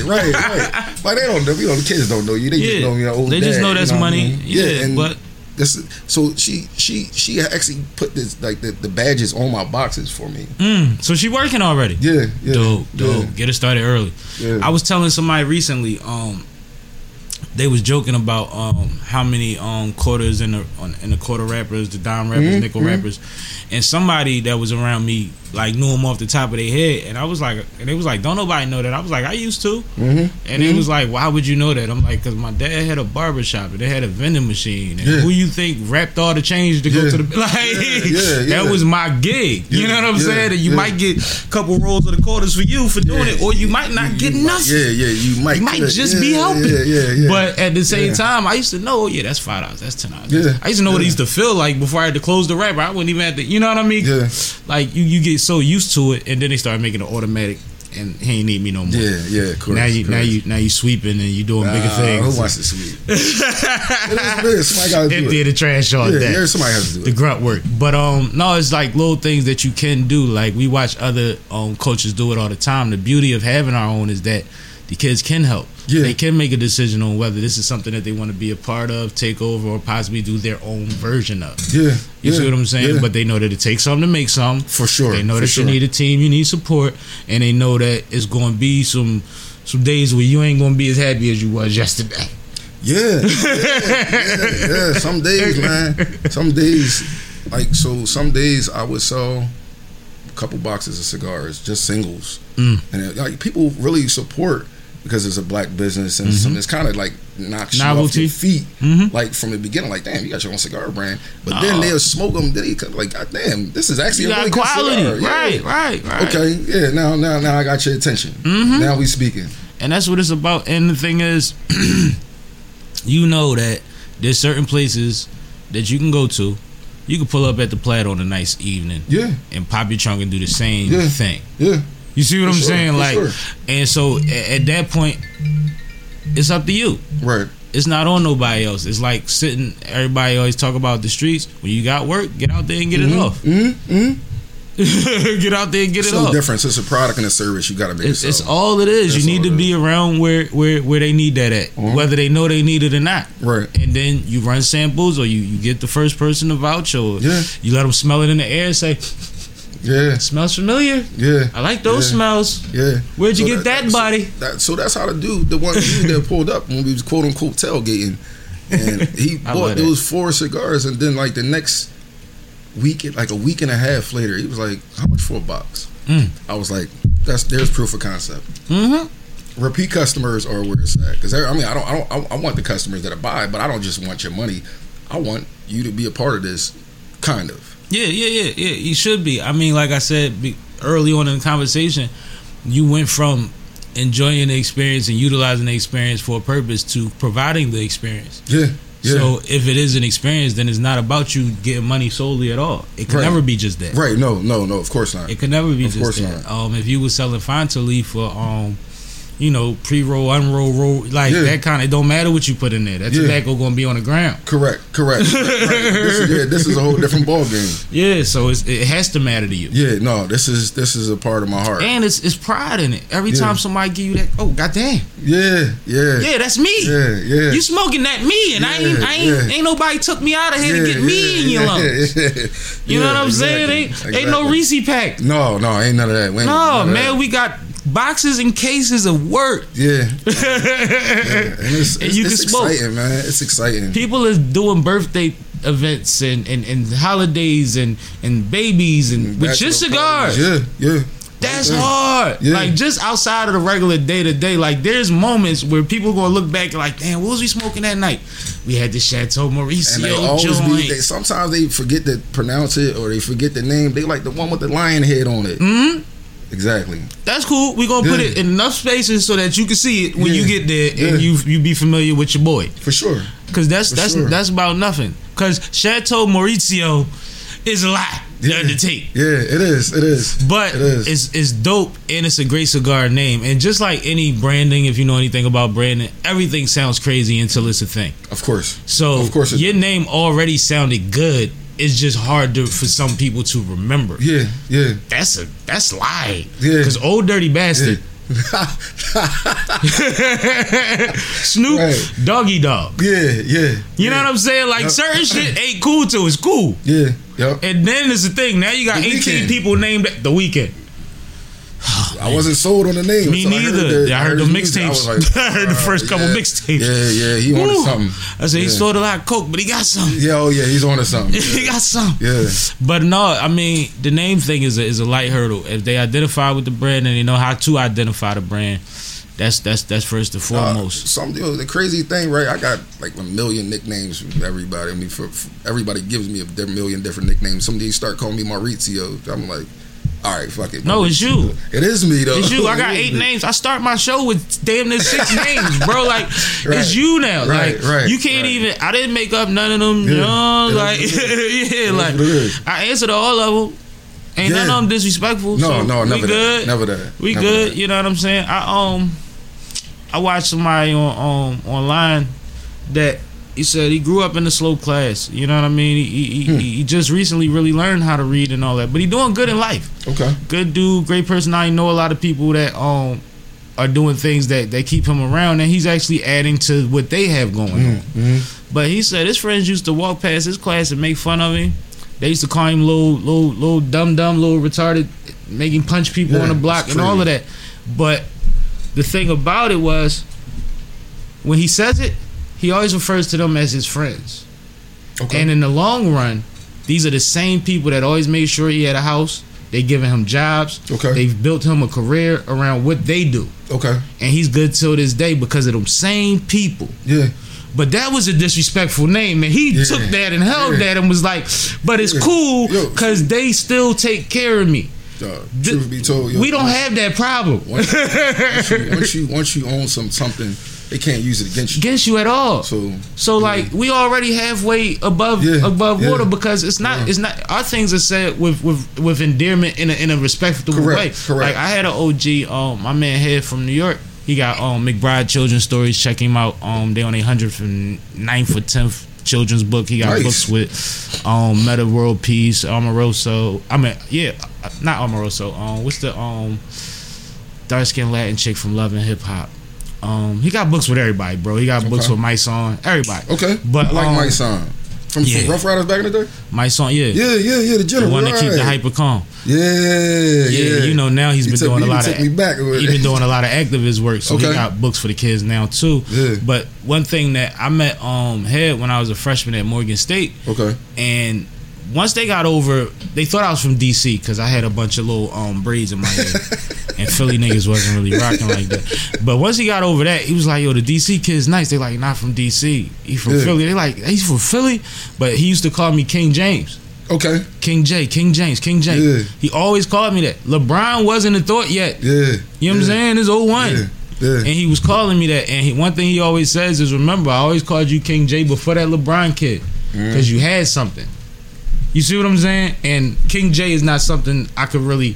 right, right. Like they don't know, you know, the kids don't know you. They just know you know. Old They just dad, know you that's what I money. mean? Yeah, and but this. So she, she, she actually put this like the, the badges on my boxes for me. mm, so she working already. Yeah, yeah, dope, dope. yeah, Get it started early. yeah. I was telling somebody recently, um, they was joking about um how many um quarters in the on, in the quarter rappers, the dime rappers, Mhm, nickel mhm. rappers, and somebody that was around me like knew them off the top of their head, and I was like, and they was like, don't nobody know that. I was like, I used to, Mhm, and it was like, why would you know that? I'm like, cause my dad had a barber shop and they had a vending machine, and Yeah. who you think wrapped all the change to go to the like yeah, yeah. that was my gig. you know what I'm yeah, saying? And you yeah. might get a couple rolls of the quarters for you for doing Yeah. it, or you might not You- get you might- nothing. Yeah, yeah, you might. You might just yeah, be helping. Yeah, yeah, yeah. But at the same Yeah. time, I used to know, yeah, that's five dollars, that's ten dollars. Yeah. I used to know what it used to feel like before I had to close the wrapper. I wouldn't even have to, you know what I mean? yeah, Like you, you get so used to it, and then they start making it automatic, and he ain't need me no more. yeah, yeah. Of course, now you, of now you, now you sweeping and you doing bigger things. Who wants to sweep? it is, it is. Somebody got to do it. the trash all Yeah, day. yeah, somebody has to do the it. The grunt work. But um, no, it's like little things that you can do. Like we watch other um coaches do it all the time. The beauty of having our own is that the kids can help. Yeah. They can make a decision on whether this is something that they want to be a part of, take over, or possibly do their own version of. Yeah, You yeah, see what I'm saying? yeah. But they know that it takes something to make something. for sure, They know that sure. you need a team, you need support, and they know that it's going to be some some days where you ain't going to be as happy as you was yesterday. Yeah, yeah, yeah, yeah. Some days, man. Some days, like so. Some days I would sell a couple boxes of cigars, just singles, Mm. and it, like people really support because it's a black business and some, it's kind of like knocks you off Mm-hmm. Your feet. Mhm. Like from the beginning, like damn, you got your own cigar brand, but Oh. then they'll smoke them. Then they like, God damn, this is actually a really good quality, cigar. Yeah. right, right, right. Okay, yeah. Now, now, now I got your attention. Mhm. Now we speaking. and that's what it's about. And the thing is, you know that there's certain places that you can go to. You can pull up at the Plaid on a nice evening Yeah, and pop your trunk and do the same Yeah. thing. yeah. You see what For I'm sure, saying? Like, sure. and so a- at that point, it's up to you. Right. It's not on nobody else. It's like sitting. Everybody always talk about the streets. When you got work, get out there and get it off. Mm-hmm. mm-hmm. get out there and get It's it no off. difference. It's a product and a service. You got to be. It's, it's all it is. That's you need to be around where, where where they need that at, Mhm. whether they know they need it or not. right. And then you run samples, or you, you get the first person to vouch, or Yeah. you let them smell it in the air. and Say, Yeah. smells familiar. Yeah. I like those Yeah. smells. Yeah. Where'd you So get that, so that- so that's how the dude, the one dude that pulled up when we was quote unquote tailgating, and he bought that. those four cigars, and then like the next week, like a week and a half later, he was like, "How much for a box?" Mm. I was like, "That's there's proof of concept." Mm-hmm. Repeat customers are where it's at because I mean I don't I don't I- I want the customers that I buy, but I don't just want your money. I want you to be a part of this, kind of. Yeah, yeah, yeah, yeah. You should be. I mean, like I said be, early on in the conversation, you went from enjoying the experience and utilizing the experience for a purpose to providing the experience. Yeah. Yeah. So if it is an experience, then it's not about you getting money solely at all. It can Right. never be just that. right. No. No. No. Of course not. It could never be Of just course that. Um, if you were selling leaf for um, you know, pre roll, unroll, roll, like Yeah. that kind of. It don't matter what you put in there. That Yeah. tobacco gonna be on the ground. Correct. Correct. right. This is, yeah. This is a whole different ball game. Yeah, so it's, it has to matter to you. Yeah. No. This is this is a part of my heart. And it's it's pride in it. Every Yeah. time somebody give you that, oh goddamn, Yeah. Yeah. yeah, that's me. Yeah. Yeah. You smoking that me, and I ain't, I ain't, yeah. ain't nobody took me out of here yeah, to get me in your yeah, lungs. yeah, You know what I'm saying? exactly, Ain't, ain't no. Reese pack. No, no, ain't none of that. Ain't No, man, that. we got boxes and cases of work. Yeah. yeah. And it's, And it's, you it's can smoke. exciting, man. It's exciting. People is doing birthday events and, and, and holidays and, and babies and with just cigars. parties. Yeah, yeah. That's Yeah. hard. Yeah. Like just outside of the regular day to day, like there's moments where people gonna look back like, damn, what was we smoking that night? We had the Chateau And they Mauricio always joint. be. They, sometimes they forget to pronounce it or they forget the name. They like the one with the lion head on it. hmm Exactly. That's cool. We gonna put it in enough spaces so that you can see it when Yeah. you get there and Yeah. you you be familiar with your boy. For sure. Cause that's For that's sure. that's about nothing. Cause Chateau Maurizio is a lot to Yeah. undertake. Yeah, it is. It is. But It is. it's it's dope and it's a great cigar name. And just like any branding, if you know anything about branding, everything sounds crazy until it's a thing. Of course. So Of course your name already sounded good. It's just hard to, for some people to remember. Yeah, yeah. That's a that's lie. Yeah. Because old dirty bastard, Snoop, Right. Doggy Dogg. yeah, yeah. You know what I'm saying? Like Yep. certain shit ain't cool to it's cool. Yeah, yep. And then there's the thing. Now you got The 18 Weeknd. people named the Weeknd. I wasn't sold on the name. Me neither. I heard the his music. I mixtapes. was I heard the first couple yeah, mixtapes. Yeah, yeah. He Woo. on something. I said he sold a lot of coke, but he got some. Yeah, oh yeah, he's on to something. he got some. Yeah. But no, I mean the name thing is a, is a light hurdle. If they identify with the brand and they know how to identify the brand, that's that's that's first and Uh, foremost. some you know, the crazy thing, right? I got like a million nicknames from everybody. I mean, for, for- everybody gives me a million different nicknames. Some days start calling me Maurizio. I'm like, all right, fuck it. No, it's you. It is me though. It's you. I got eight names. I start my show with damn near six names, bro. Like Right. it's you now. Right, like right, you can't right. even. I didn't make up none of them. You Yeah. It is like yeah, like what it is. I answered all of them. Ain't none of them disrespectful. No, so no, we never good. that. Never that. We Never good. that. You know what I'm saying? I um, I watched somebody on um online that he said he grew up in the slow class. You know what I mean? He he, Hmm. he, just recently really learned how to read and all that, but he doing good in life. Okay. Good dude, great person. I Know a lot of people that um are doing things that that keep him around, and he's actually adding to what they have going on. hmm But he said his friends used to walk past his class and make fun of him. They used to call him little, little, little dumb, dumb, little retarded, making punch people Yeah, on the block and all of that. But the thing about it was, when he says it, he always refers to them as his friends. Okay. And in the long run, these are the same people that always made sure he had a house. They giving him jobs. Okay. They've built him a career around what they do, okay. and he's good till this day because of them same people. Yeah. But that was a disrespectful name, and he Yeah. took that and held Yeah. that and was like, "But it's Yeah. cool because they still take care of me." Uh, Th- truth be told, yo, we don't have that problem once, once you, once you once you own some something, they can't use it against you. against you at all. So So like we already halfway above Yeah, above yeah. water because it's not Yeah. it's not our things are said with with with endearment in a in a respectful Correct, way. correct. Like I had an OG, um, my man head from New York. He got um McBride Children's Stories. Check him out. Um, they on a hundredth and ninth or tenth children's book. He got Nice. books with um Meta World Peace, Amoroso. I mean, yeah, not Amoroso. Um, what's the um dark skinned Latin chick from Love and Hip Hop? Um, he got books with everybody, bro. He got books with my song, everybody. okay, But, I like um, my son from, yeah. from Ruff Ryders back in the day. My song, yeah. Yeah, yeah, yeah. The The general, one that keep the hyper calm. Yeah, Yeah, yeah. you know now he's He been doing me- a lot of me back he's been doing a lot of activist work, so he got books for the kids now too. Yeah. But one thing that I met um Head when I was a freshman at Morgan State, Okay. and once they got over, they thought I was from DC because I had a bunch of little um braids in my head, and Philly niggas wasn't really rocking like that. But once he got over that, he was like, "Yo, the DC kid's nice." They like, "Not from DC. He from Yeah. Philly." They like, "He's from Philly," but he used to call me King James. Okay. King J, King James, King James. Yeah. He always called me that. LeBron wasn't a thought yet. Yeah. You know what I'm Yeah. saying? It's 01. Yeah. Yeah. And he was calling me that. And he, one thing he always says is, remember, I always called you King J before that LeBron kid. Because you had something. You see what I'm saying? And King J is not something I could really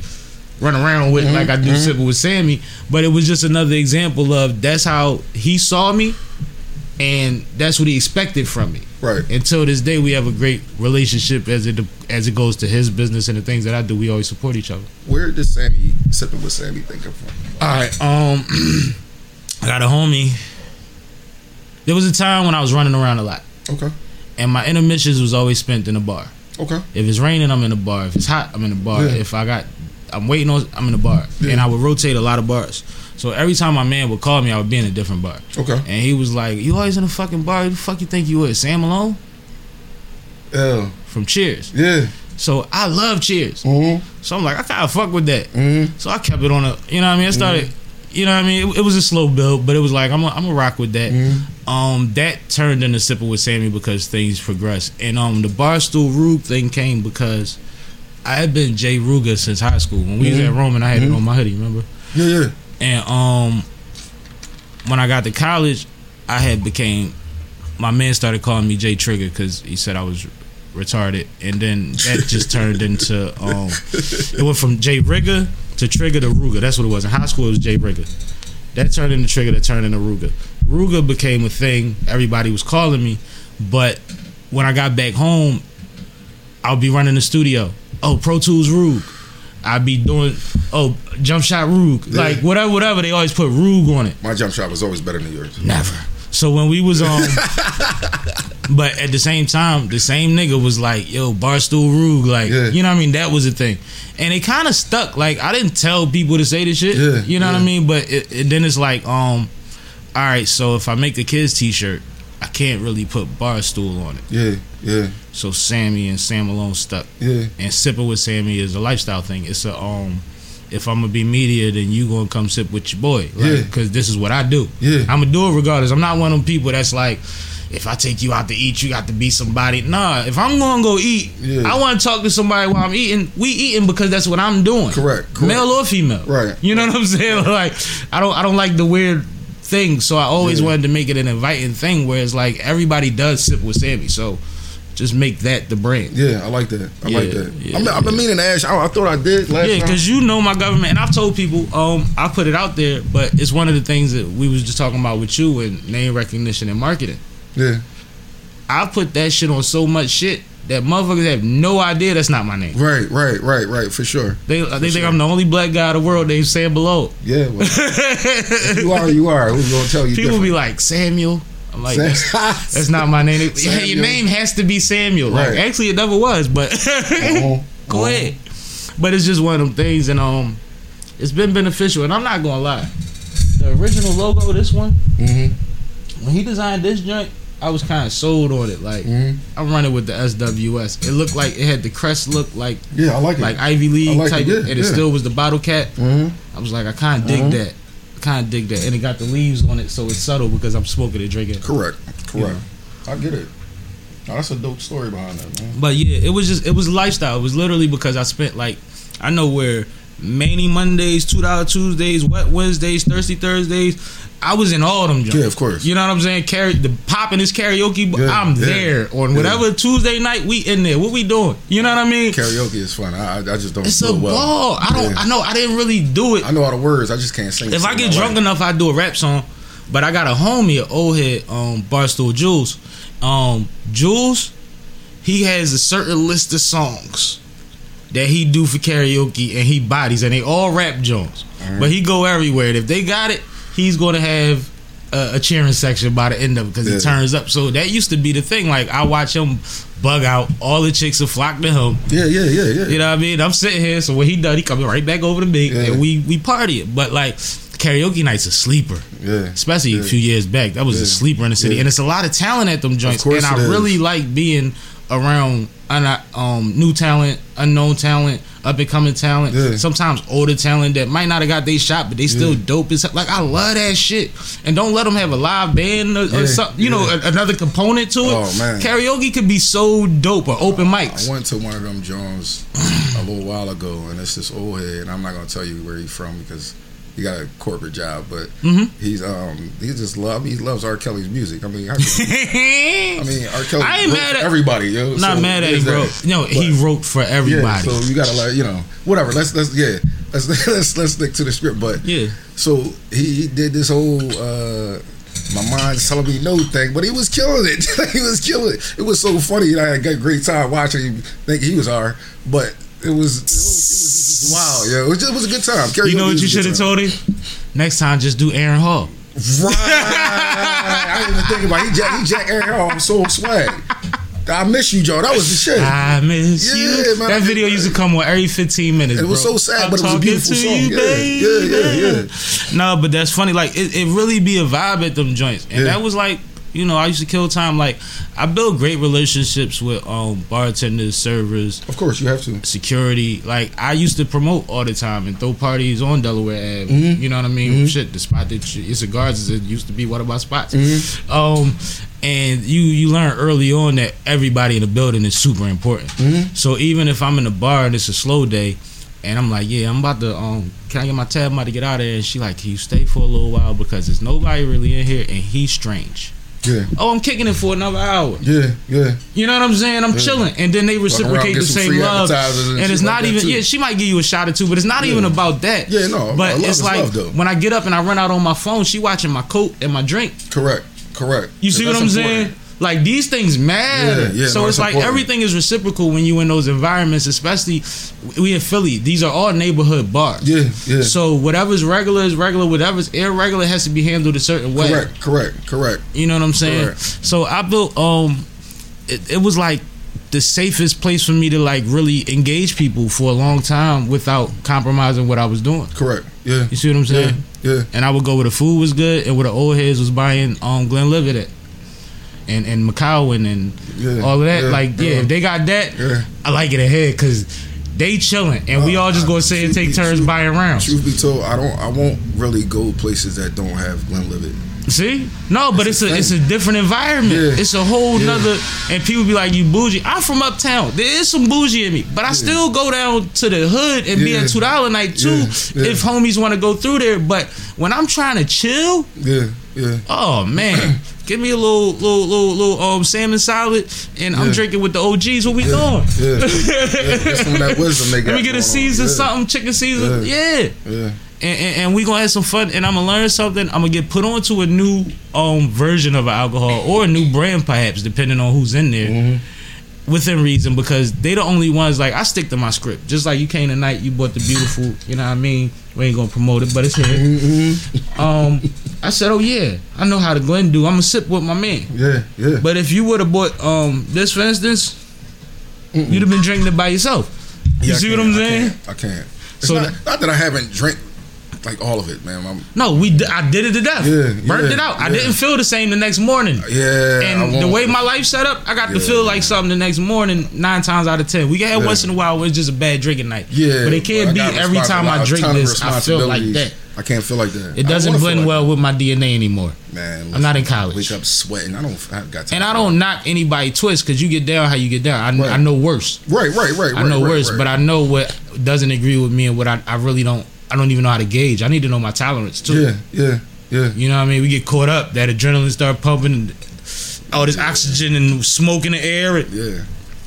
run around with like I do Sipping with Sammy. But it was just another example of that's how he saw me. And that's what he expected from me. Right. Until this day, we have a great relationship as it as it goes to his business and the things that I do. We always support each other. Where did Sammy sipping with Sammy think of from? All right. Um, I got a homie. There was a time when I was running around a lot, Okay. and my intermissions was always spent in a bar. Okay. If it's raining, I'm in the bar. If it's hot, I'm in the bar. Yeah. If I got, I'm waiting on, I'm in the bar, Yeah. and I would rotate a lot of bars. So every time my man would call me, I would be in a different bar. Okay. And he was like, "You always in a fucking bar? Who the fuck you think you is? Sam Malone Yeah. from Cheers." Yeah. So I love Cheers. Mm-hmm. So I'm like, I kind of fuck with that. Mm-hmm. So I kept it on a, you know what I mean? I started, you know what I mean? It, it was a slow build, but it was like, I'm going to rock with that. Mm-hmm. Um, That turned into Sipping with Sammy because things progressed. And um, the Barstool Rug thing came because I had been Jay Ruga since high school. When we was at Roman, I had it on my hoodie, remember? Yeah. Yeah. And um, when I got to college, I had became, my man started calling me Jay Trigger because he said I was retarded. And then that just turned into, um, it went from Jay Rigger to Trigger the Ruger. That's what it was. In high school, it was Jay Rigger. That turned into Trigger, that turned into Ruger. Ruger became a thing. Everybody was calling me. But when I got back home, I'll be running the studio. Oh, Pro Tools Rug. I'd be doing, oh, Jump Shot Rug. Like, whatever, whatever. They always put Rug on it. My jump shot was always better than yours. Never. So when we was on, but at the same time, the same nigga was like, "Yo, Barstool Rug," like Yeah. you know what I mean. That was a thing, and it kind of stuck. Like I didn't tell people to say this shit. Yeah, you know what I mean. But it, it, then it's like, um, all right. So if I make a kids T-shirt, I can't really put Barstool on it. Yeah. Yeah. So Sammy and Sam Malone stuck, Yeah. and sipping with Sammy is a lifestyle thing. It's a um. If I'm gonna be media, then you gonna come sip with your boy, like, Yeah. Because this is what I do. Yeah. I'm gonna do it regardless. I'm not one of them people that's like, if I take you out to eat, you got to be somebody. Nah, if I'm gonna go eat, Yeah. I want to talk to somebody while I'm eating. We eating because that's what I'm doing. Correct, correct. Male or female. Right. You know what I'm saying? Like, I don't, I don't like the weird thing. So I always Yeah. wanted to make it an inviting thing where it's like everybody does sip with Sammy. So just make that the brand. Yeah. I like that. I like that. yeah, I'm, I've been meaning to ask. I, I thought I did last Yeah, because you know my government, and I've told people, um, I put it out there, but it's one of the things that we was just talking about with you and name recognition and marketing. Yeah. I put that shit on so much shit that motherfuckers have no idea that's not my name. Right. Right. Right. Right. For sure. They they think sure. I'm the only black guy in the world. They say below. Yeah. Well, if you are. You are. Who's gonna tell you? People be like Samuel. Like that's, that's not my name. Samuel. Your name has to be Samuel. Like actually, it never was, but Uh-huh. go Uh-huh. ahead. But it's just one of them things, and um, it's been beneficial. And I'm not gonna lie, the original logo, this one, Mm-hmm. when he designed this joint, I was kind of sold on it. Like Mm-hmm. I'm running with the SWS. It looked like it had the crest look like Yeah. I like it. like Ivy League like type, it, yeah, and it yeah. still was the bottle cap. mm-hmm. I was like, I kind of dig Uh-huh. that. Kind of dig that, and it got the leaves on it, so it's subtle because I'm smoking and drinking. Correct. Correct. I get it. Now, that's a dope story behind that, man. But yeah, it was just it was lifestyle. It was literally because I spent like I know where Many Mondays, two dollar Tuesdays, Wet Wednesdays, Thirsty Thursdays. I was in all them. Jumps. Yeah, of course. You know what I'm saying? Carry the popping this karaoke. but Yeah, I'm yeah, there on whatever Tuesday night we in there. What we doing? You know what I mean? Karaoke is fun. I, I just don't It's do a it well. ball. I don't. I know. I didn't really do it. I know all the words. I just can't sing. If I get drunk life. enough, I do a rap song. But I got a homie, an old head, um, Barstool Jules. Um, Jules, he has a certain list of songs that he do for karaoke, and he bodies, and they all rap joints. But he go everywhere, and if they got it, he's gonna have a, a cheering section by the end of it because Yeah. he turns up. So that used to be the thing. Like I watch him bug out, all the chicks will flock to him. Yeah, yeah, yeah, yeah. You know what I mean? I'm sitting here, so when he done, he coming right back over to me, Yeah. and we we party it. But like karaoke night's a sleeper, yeah. especially a few years back. That was Yeah. a sleeper in the city, Yeah. and it's a lot of talent at them joints. And I really like being around un- um, new talent, unknown talent, up and coming talent. Yeah. Sometimes older talent that might not have got their shot, but they still Yeah. dope as. Like I love that shit. And don't let them have a live band or, or something. You know, a- another component to it. Oh, man. karaoke could be so dope or open mics. I went to one of them Jones a little while ago, and it's this old head. And I'm not gonna tell you where he's from because he got a corporate job, but Mhm. he's um he just love he loves R. Kelly's music. I mean, could- I mean R. Kelly I ain't wrote mad for at- everybody. Yo, Not so mad at him, bro. that. No, he wrote for Yeah, everybody. so you gotta like you know whatever. Let's let's yeah let's let's let's stick to the script. But Yeah. so he, he did this whole uh my mind's telling me no thing, but he was killing it. he was killing it. It was so funny. and I had a great time watching him. Think he was R, but it was it was, it was just wow. Yeah, it was, just, it was a good time. Karaoke You know what you should have told him? Next time, just do Aaron Hall. Right. I didn't even think about it. He Jack, he Jack Aaron Hall. I'm so swag. I miss you, Joe. That was the shit. I miss Yeah, you. man. that video used to come on every 15 minutes. It was bro. so sad, I'm but it was a beautiful to song. you, Yeah, baby. yeah, yeah, yeah. No, but that's funny. Like it, it really be a vibe at them joints, and Yeah. that was like. You know, I used to kill time. Like, I built great relationships with um, bartenders, servers, Of course, you have to. security. Like I used to promote all the time and throw parties on Delaware Ave. Mhm. You know what I mean? Mhm. Shit, the spot that you, it's cigars it used to be one of my spots. Mhm. Um, and you you learn early on that everybody in the building is super important. Mhm. So even if I'm in a bar and it's a slow day. And I'm like, yeah, I'm about to. Um, can I get my tab? I'm about to get out of there. And she like, can you stay for a little while because there's nobody really in here, and he's strange. Yeah, Oh, I'm kicking it for another hour. yeah, yeah. You know what I'm saying? I'm Yeah. chilling, and then they reciprocate the same love, and and it's not like even. Yeah, she might give you a shot or two, but it's not Yeah. even about that. Yeah, no, But it's like love, when I get up and I run out on my phone, she watching my coat and my drink. Correct, correct. You see what I'm important. saying? Like these things matter. Yeah, yeah, so no, it's it's like everything is reciprocal when you in those environments, especially we in Philly. These are all neighborhood bars. Yeah, yeah. So whatever's regular is regular. Whatever's irregular has to be handled a certain way. correct, correct, correct. You know what I'm saying? Correct. So I built um it, it was like the safest place for me to like really engage people for a long time without compromising what I was doing. Correct. Yeah. You see what I'm Yeah. saying? Yeah. And I would go where the food was good and where the old heads was buying um Glenlivet at. And and Macallan and Yeah. all of that. Yeah. Like, yeah, Yeah. if they got that, Yeah. I like it ahead because they chilling and we all just gonna sit and take turns buying rounds. Truth be told, I don't. I won't really go places that don't have Glenlivet. See? No, but it's It's a it's a different environment. Yeah. It's a whole Yeah. nother and people be like, You bougie. I'm from uptown. There is some bougie in me. But I still go down to the hood and be Yeah. at two dollar night too Yeah. Yeah. if homies want to go through there. But when I'm trying to chill, Yeah. Yeah. oh man. Give me a little, little, little, little um salmon salad, and I'm Yeah. drinking with the OGs. What we Yeah. doing? Yeah. yeah. Get some of that wisdom they got. Let me get a going on. Caesar, Yeah. something, chicken Caesar. Yeah Yeah. and, and, and we gonna have some fun and I'm gonna learn something. I'm gonna get put onto a new um version of alcohol or a new brand perhaps, depending on who's in there. Mm-hmm. Within reason, because they the only ones like I stick to my script. Just like you came tonight, you bought the beautiful. You know what I mean? We ain't gonna promote it, but it's here. Mm-hmm. Um, I said, oh yeah, I know how to Glen do. I'm gonna sip with my man. Yeah. Yeah. But if you would have bought um this, for instance, you'd have been drinking it by yourself. You Yeah, see what I'm I saying? can't, I can't. It's So not, not that I haven't drank like all of it, man. I'm, No, we d- I did it to death. Yeah, Burnt yeah, it out. I didn't feel the same the next morning. yeah. And the way my life set up, I got to feel like yeah. something the next morning nine times out of ten. We Yeah. once in a while where it's just a bad drinking night. yeah, but it can't be every time I drink a ton of this. I feel like that. I can't feel like that. It doesn't blend like well with my DNA anymore. that. Man, I'm not in college. Wake up sweating. I don't. I got time. And I don't knock anybody twist because you get down how you get down. I, Right. I know worse. Right. Right. Right. I know right, worse, right. but I know what doesn't agree with me and what I, I really don't. I don't even know how to gauge. I need to know my tolerance too. Yeah. Yeah. Yeah. You know what I mean? We get caught up. That adrenaline start pumping. And all this oxygen and smoke in the air. Yeah.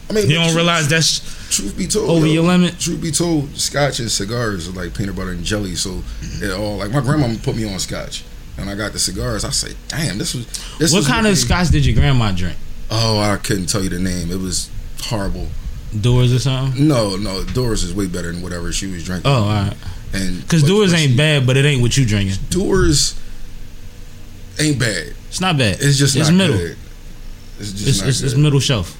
I mean, You don't tru- realize that's Truth be told, over yo, your limit. Truth be told, scotch and cigars are like peanut butter and jelly. So mm-hmm. it all like my grandma put me on scotch, and I got the cigars. I say, damn, this was. This What was kind of scotch did your grandma drink? Oh, I couldn't tell you the name. It was horrible. Dewar's or something? No, no, Dewar's is way better than whatever she was drinking. Oh, all right. And Because Dewar's ain't bad, but it ain't what you drinking. Dewar's ain't bad. It's not bad. It's just it's not middle. good. It's just It's, not it's, it's middle shelf.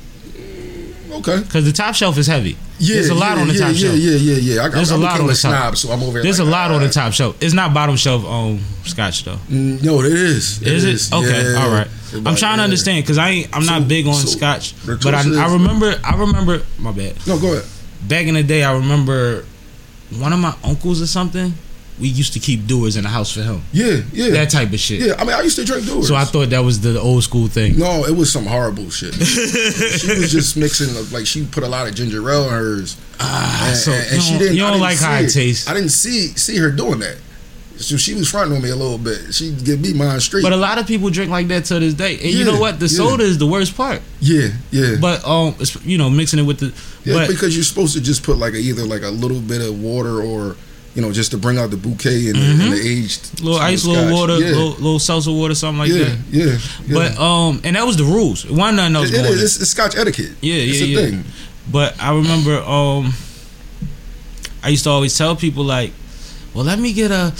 okay. Because the top shelf is heavy. Yeah, There's a lot yeah, on the yeah, top yeah, shelf. Yeah, yeah, yeah. I, There's I, a lot on the top. snob, so I'm over here. There's like, a lot on the top shelf. It's not bottom shelf um scotch though. Mm, No, it is. Is it? Okay, Yeah. all right. I'm trying to understand because I ain't. I'm So- not big on so scotch, but I, I remember. I remember. My bad. No, go ahead. Back in the day, I remember one of my uncles or something. We used to keep Dewar's in the house for him. Yeah, yeah, That type of shit. yeah. I mean, I used to drink Dewar's. So I thought that was the old school thing. No, it was some horrible shit. she was just mixing like she put a lot of ginger ale in hers, Ah, and, so and- and you she didn't. you don't didn't like how it tastes. I didn't see see her doing that. So she was fronting on me a little bit. She give me mine straight. But a lot of people drink like that to this day. And you know what? The yeah. soda is the worst part. yeah, yeah, But um, it's, you know, mixing it with the. yeah. but because you're supposed to just put like a, either like a little bit of water or you know just to bring out the bouquet and, the, and the aged Mm-hmm. little ice, scotch. little water, Yeah, little, little salsa water, something like yeah, that. yeah, yeah. But um, and that was the rules. Why nothing else it, it is. It's, it's Scotch etiquette. Yeah, it's yeah, a yeah. thing. But I remember um I used to always tell people like, well let me get a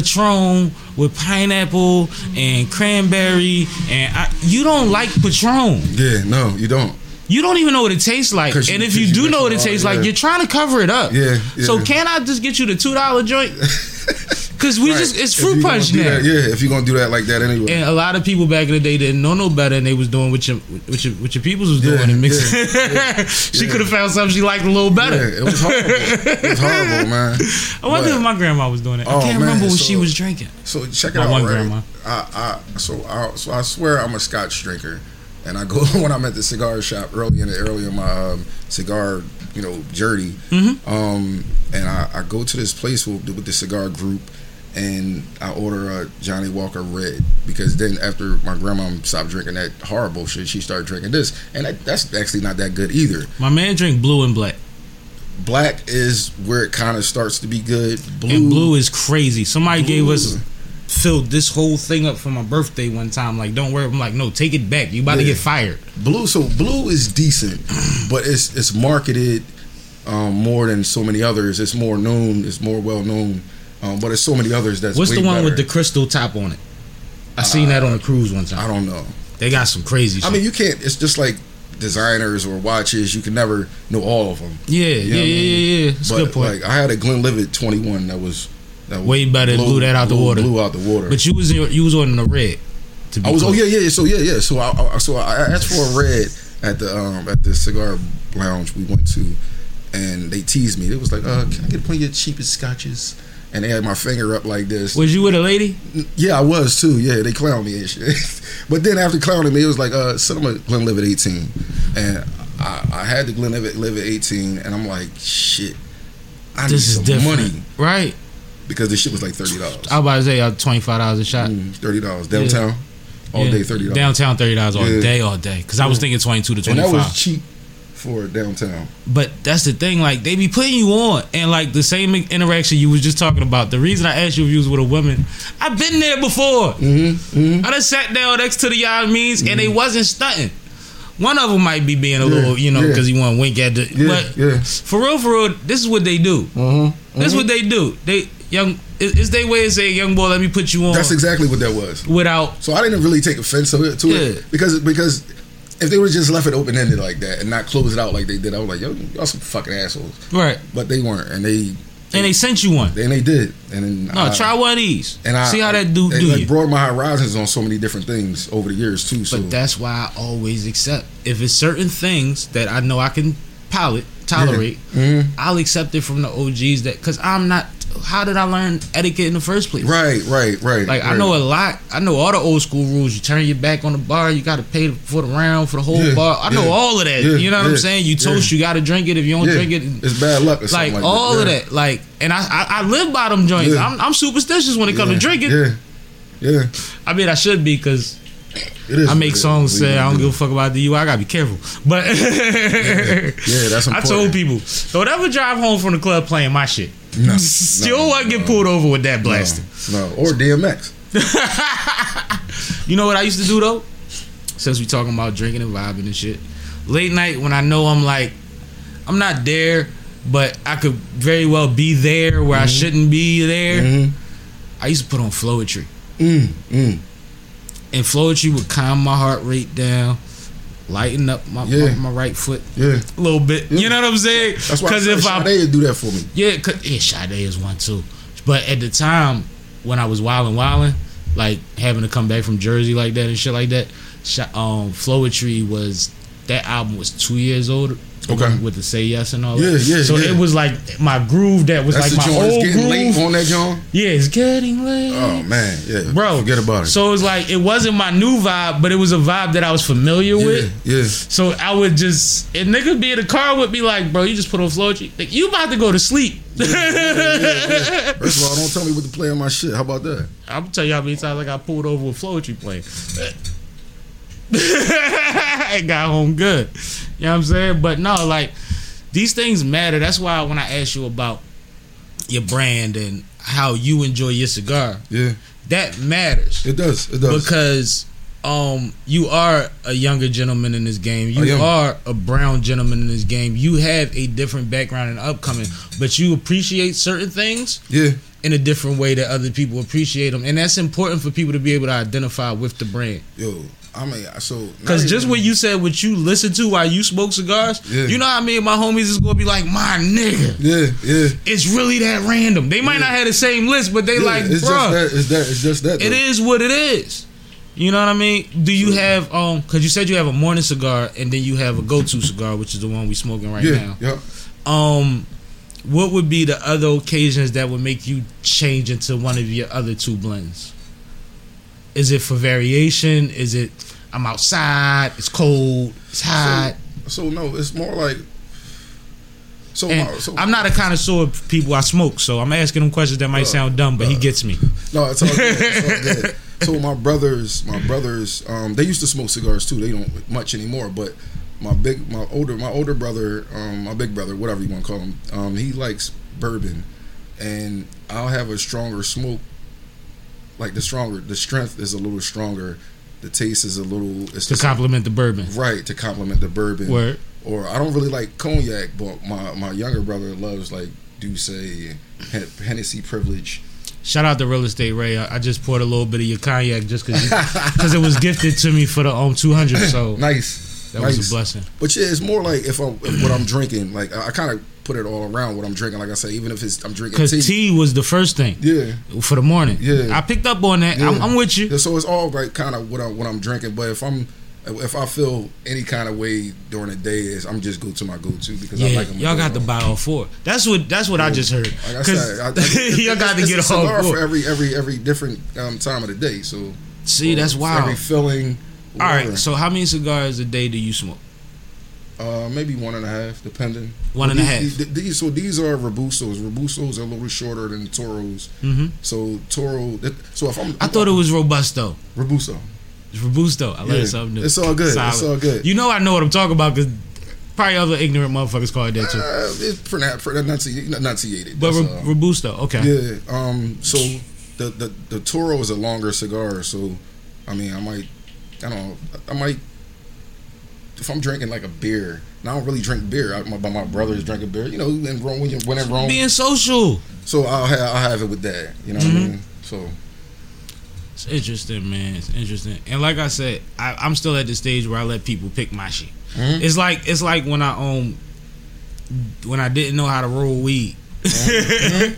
Patron with pineapple and cranberry and I, you don't like Patron. Yeah, no, you don't. You don't even know what it tastes like, you- and if you you do know what it it all, tastes yeah. like, you're trying to cover it up. Yeah, So can I just get you the two dollar joint? Cause we Right. just it's fruit punch now. that- yeah, if you're gonna do that like that anyway. And a lot of people back in the day didn't know no better, and they was doing what your what your, what your peoples was doing Yeah, and mixing. yeah, she could have found something she liked a little better. It was horrible. it was horrible, man. I wonder But- if my grandma was doing it. I Oh, can't man, remember what so- she was drinking. So check it My out, one right? grandma. I, I so I so I swear I'm a Scotch drinker, and I go when I'm at the cigar shop early in the early in my um, cigar you know journey, Mm-hmm. um, and I, I go to this place with, with the cigar group. And I order a Johnnie Walker Red because then after my grandma stopped drinking that horrible shit, she started drinking this, and that, that's actually not that good either. My man drink blue and black, Black is where it kind of starts to be good. Blue, and blue is crazy. Somebody gave us Blue. filled this whole thing up for my birthday one time. Like, don't worry. I'm like, no, take it back. You about to get fired. blue so blue is decent but it's it's marketed um, more than so many others it's more known it's more well known um, but it's so many others that's What's the one with the crystal top on it? I seen that on a cruise one time. i don't know They got some crazy. Shit. i mean you can't it's just like designers or watches you can never know all of them yeah, yeah, know yeah, what I mean? yeah, yeah. That's a but good point. like i had a glenlivet 21 that was that was Way better, blew that out the water. blew out the water but you was you was on the red. To be I was oh clear. yeah yeah yeah so yeah yeah so I, I so I asked for a red at the um at the cigar lounge we went to, and they teased me. It was like, uh, can I get one of your cheapest scotches? And they had my finger up like this. Was you with a lady? Yeah, I was too. Yeah, they clowned me and shit. but then after clowning me, it was like, uh, send them a Glenlivet 18, and I, I had the Glenlivet Glenlivet 18, and I'm like, shit. I need This is some money right? because this shit was like thirty dollars. I was about to say uh, twenty five dollars a shot. Thirty dollars downtown, all Yeah. day thirty dollars. Downtown thirty dollars all Yeah. day, all day. Because I was thinking twenty two to twenty that was cheap for downtown. But that's the thing, like they be putting you on, and like the same interaction you was just talking about. The reason I asked you if you was with a woman, I've been there before. Mm-hmm. mm-hmm. I just sat down next to the y'all means, and they wasn't stunting. One of them might be being a Yeah, little, you know, yeah. because he want to wink at the. Yeah, but yeah. for real, for real, this is what they do. Mm-hmm. This is what they do. They young. It's it's their way of saying, "Young boy, let me put you on." That's exactly what that was. without So I didn't really take offense to it, to Yeah. it because because if they would have just left it open ended like that and not close it out like they did, I was like, yo, y'all some fucking assholes. right, But they weren't, and they and they sent you one. and they did, and then No, I, try one of these. and I See how that do it, do like, you. broadened my horizons on so many different things over the years too. So But that's why I always accept. If it's certain things that I know I can palate, tolerate, Mhm. I'll accept it from the OGs. That because I'm not. How did I learn etiquette in the first place? right, right, right. Like I know a lot. I know all the old school rules. You turn your back on the bar. You got to pay for the round for the whole Yeah, bar. I know all of that. yeah, you know what I'm saying? You yeah. toast. You got to drink it. If you don't Yeah, drink it, it's bad luck like, like all of Yeah. that. Like, and I I, I live by them joints. Yeah. I'm I'm superstitious when it comes Yeah, to drinking. Yeah, yeah. I mean, I should be because I make songs say I don't give a fuck about the UI. I gotta be careful. But Yeah, that's I told people, don't ever drive home from the club playing my shit. No, Still no, won't get pulled over with that No, blasting. no, or DMX. You know what I used to do though? Since we talking about drinking and vibing and shit. Late night when I know I'm like, I'm not there, but I could very well be there where I shouldn't be there. Mhm. I used to put on Floetry. Mm, mm. And Floetry would calm my heart rate down, lighten up my, Yeah. my, my right foot Yeah, a little bit. You know what I'm saying? that's why. Because if I I Sade do that for me. Yeah, cause, yeah, Sade is one too. But at the time when I was wilding, wilding, like having to come back from Jersey like that and shit like that, um, Floetry was that album was two years old. Okay. With the say yes and all Yeah, that. yeah, So yeah. it was like my groove that was That's like my old It's getting groove. late on that joint. Yeah, it's getting late. Oh man, yeah, Bro, forget about it. So it was like it wasn't my new vibe, but it was a vibe that I was familiar yeah, with. yeah. So I would just and niggas be in the car with me like, bro, you just put on Floetry. Like, you about to go to sleep. First of all, don't tell me what to play on my shit. How about that? I'm gonna tell you how many times I got pulled over with Floetry playing. I got home good. You know what I'm saying? But no, like these things matter. That's why when I ask you about your brand and how you enjoy your cigar, Yeah, that matters it does. It does. because um you are a younger gentleman in this game. You are a brown gentleman in this game. You have a different background and upcoming, but you appreciate certain things yeah, in a different way that other people appreciate them, and that's important for people to be able to identify with the brand. yo, I mean, so Because just what you said, what you listen to while you smoke cigars, Yeah. you know how many of my homies is gonna be like, my nigga, yeah, yeah, it's really that random. They might Yeah. not have the same list, but they yeah, like, it's bro, just that. It's that. It's just that. it though. is what it is. You know what I mean? Do you have um? Because you said you have a morning cigar, and then you have a go-to cigar, which is the one we smoking right now. yeah. Um, what would be the other occasions that would make you change into one of your other two blends? Is it for variation? Is it I'm outside, it's cold, it's hot? So no, it's more like. So, my, so I'm not a connoisseur of sort of people I smoke, so I'm asking him questions that might Uh, sound dumb, but he uh, gets me. No, it's all good. It's all good. so my brothers, my brothers, um, they used to smoke cigars too. They don't much anymore, but my big, my older, my older brother, um, my big brother, whatever you want to call him, um, he likes bourbon, and I'll have a stronger smoke. Like the stronger, the strength is a little stronger. The taste is a little. It's To complement the bourbon. right to complement the bourbon. Word. Or I don't really like cognac, but my my younger brother loves like D'ussé, Hen- Hennessy Privilege. Shout out to Real Estate Ray. I, I just poured a little bit of your cognac just because it was gifted to me for the um 200. So Nice. that nice. was a blessing. But yeah, it's more like if I'm if what I'm drinking. Like I, I kind of put it all around what I'm drinking. Like I said, even if it's I'm drinking Because tea. tea was the first thing Yeah. for the morning. Yeah. I picked up on that. I'm, I'm with you. Yeah, so it's all like kind of what I what I'm drinking. But if I'm if I feel any kind of way during the day, is I'm just go to my go to because I Yeah, like them. y'all got to buy all four. That's what that's what I just heard. Like I said, I, I, y'all got to get a all cigar for every every every different um, time of the day. So See, that's wild. Every filling. All right, so how many cigars a day do you smoke? Uh, maybe one and a half, depending. One and a These- half. These, so these are Robustos. Robustos are a little shorter than Toros. Mm-hmm. So Toro. So if I'm, I thought it was Robusto. Robusto. It's Robusto. I learned Yeah, something new. it's all good. It's all good. You know I know what I'm talking about because probably other ignorant motherfuckers call it that too. Uh, it's pronounced for enunciated. But that's all. Robusto, okay. yeah. Um. So the, the the Toro is a longer cigar. So I mean, I might. I don't know. I might. If I'm drinking like a beer, and I don't really drink beer. I, my, but my brother's drinking beer. You know, in Rome when you when in Rome. Being social. So I'll have I'll have it with that. You know what I Mhm. mean? So It's interesting, man. It's interesting. And like I said, I, I'm still at the stage where I let people pick my shit. Mhm. It's like it's like when I um when I didn't know how to roll weed. and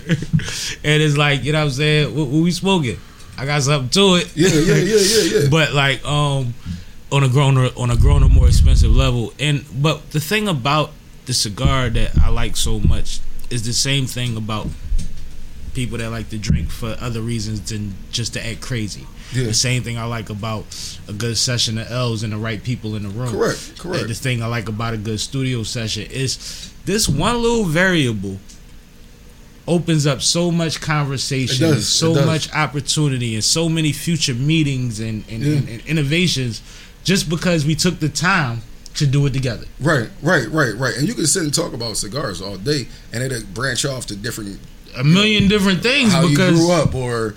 it's like, you know what I'm saying? What, what we smoking? I got something to it. yeah, yeah, yeah, yeah, yeah. but like um on a grown on a grown or more expensive level. And but the thing about the cigar that i like so much is the same thing about people that like to drink for other reasons than just to act crazy. Yeah. the same thing i like about a good session of l's and the right people in the room. Correct, correct. the thing i like about a good studio session is this one little variable opens up so much conversation, does, so much opportunity, and so many future meetings and, and, Yeah. and, and innovations just because we took the time to do it together. Right, right, right, right. And you can sit and talk about cigars all day, and it'll branch off to different A million different things how because you grew up, or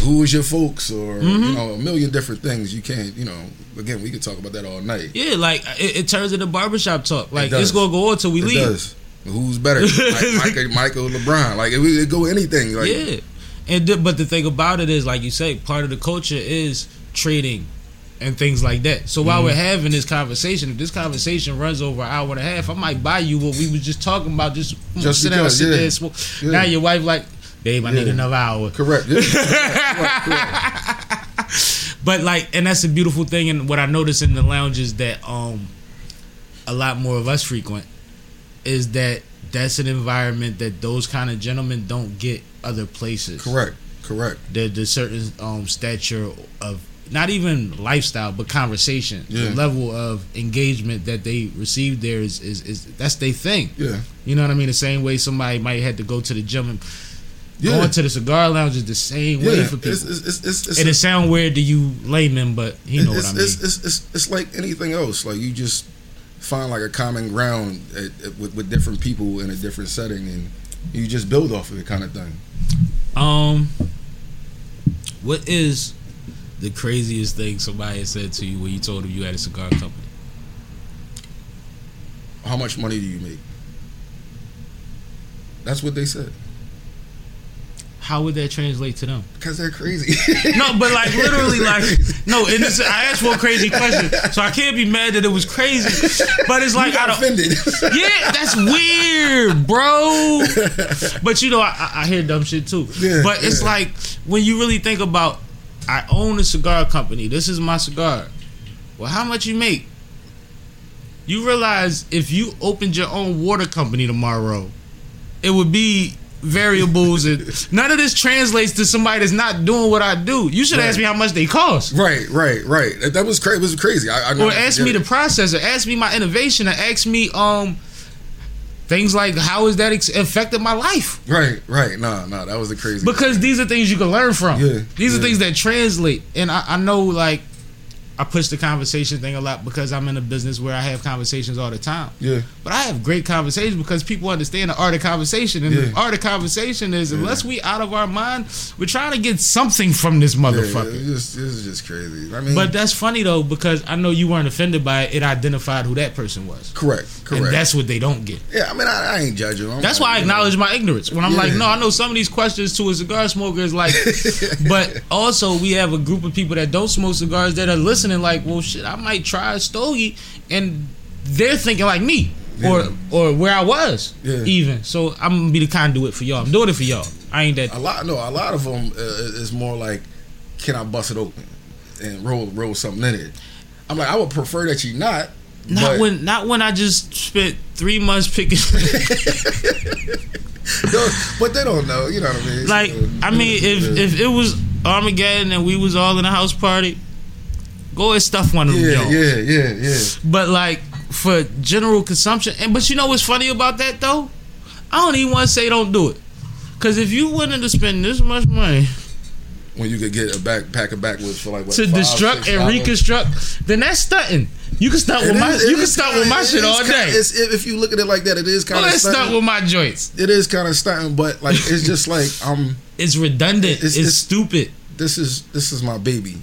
who was your folks, or you Mhm. know, a million different things. You can't, you know. Again, we could talk about that all night. yeah, like it, it turns into barbershop talk. Like does. it's gonna go on till we it leave. does. Who's better, Mike, Michael, Michael, LeBron? Like it, it go anything. Like yeah, and th- but the thing about it is, like you say, part of the culture is trading and things like that. So Mm-hmm. while we're having this conversation, if this conversation runs over an hour and a half, I might buy you what we was just talking about. Just, mm, Just sit down, sit yeah. there, and smoke. Yeah. Now your wife like, babe, I need another hour. correct. Yeah. correct, correct. But like, and that's a beautiful thing. And what I notice in the lounges that um, a lot more of us frequent is that that's an environment that those kind of gentlemen don't get other places. Correct. Correct. The the certain um stature of not even lifestyle but conversation. Yeah. The level of engagement that they receive there is is, is that's their thing. Yeah. You know what I mean? The same way somebody might have to go to the gym and Yeah. going to the cigar lounge is the same way yeah. for people. It's, it's, it's, it's, it's, and it sound weird to you layman, but you know it's, what I mean. it's, it's, it's, it's like anything else. Like you just find like a common ground at, at- with, with different people in a different setting, and you just build off of it, kind of thing. Um, what is the craziest thing somebody has said to you when you told them you had a cigar company? How much money do you make? That's what they said. How would that translate to them? Because they're crazy. No, but like literally, like no. And it's, I asked for a crazy question, so I can't be mad that it was crazy. But it's like you I got don't. offended. Yeah, that's weird, bro. But you know, I, I- I hear dumb shit too. Yeah, but it's yeah. like when you really think about, I own a cigar company. This is my cigar. Well, how much you make? You realize if you opened your own water company tomorrow, it would be variables and none of this translates to somebody that's not doing what I do. You should ask me how much they cost. right, right, right. That- That was crazy. Was crazy. I, I Or ask me the processor. ask me my innovation, or ask me um things like how has that ex- affected my life? Right, right. Nah, nah. That was the crazy. Because these are things you can learn from. Yeah, these are things that translate, and I, I know like I push the conversation thing a lot because I'm in a business where I have conversations all the time. yeah, But I have great conversations because people understand the art of conversation, and the art of conversation is unless we out of our mind, we're trying to get something from this yeah. motherfucker. It's just, it's just crazy. I mean, But that's funny though because I know you weren't offended by it. It identified who that person was. correct, correct. And that's what they don't get. yeah, I mean, I, I ain't judging. I'm That's why I acknowledge my ignorance. When I'm like, no, I know some of these questions to a cigar smoker is like, but also we have a group of people that don't smoke cigars that are listening, like, well, shit, I might try a stogie, and they're thinking like me, or Yeah. or where I was, Yeah. even. So I'm gonna be the conduit for y'all. I'm doing it for y'all. I ain't that. A lot, no, a lot of them uh, is more like, can I bust it open and roll roll something in it? I'm like, I would prefer that you not. Not but- when, not when I just spent three months picking. No, but they don't know. You know what I mean? like, I mean, if if it was Armageddon and we was all in a house party, go and stuff one of them. yeah, yeah, yeah, yeah. But like for general consumption, and but you know what's funny about that though? I don't even want to say don't do it, because if you wanted to spend this much money When you could get a backpack of backwoods for like what, to five, destruct and dollars? reconstruct, then that's stunting. You can start with It my you can start with my shit is all kinda- day. If if you look at it like that, it is kind of ahead, stunt with my joints. It is kind of stunting, but like it's just like um, It's redundant. It's, It's- it's- stupid. this is this is my baby.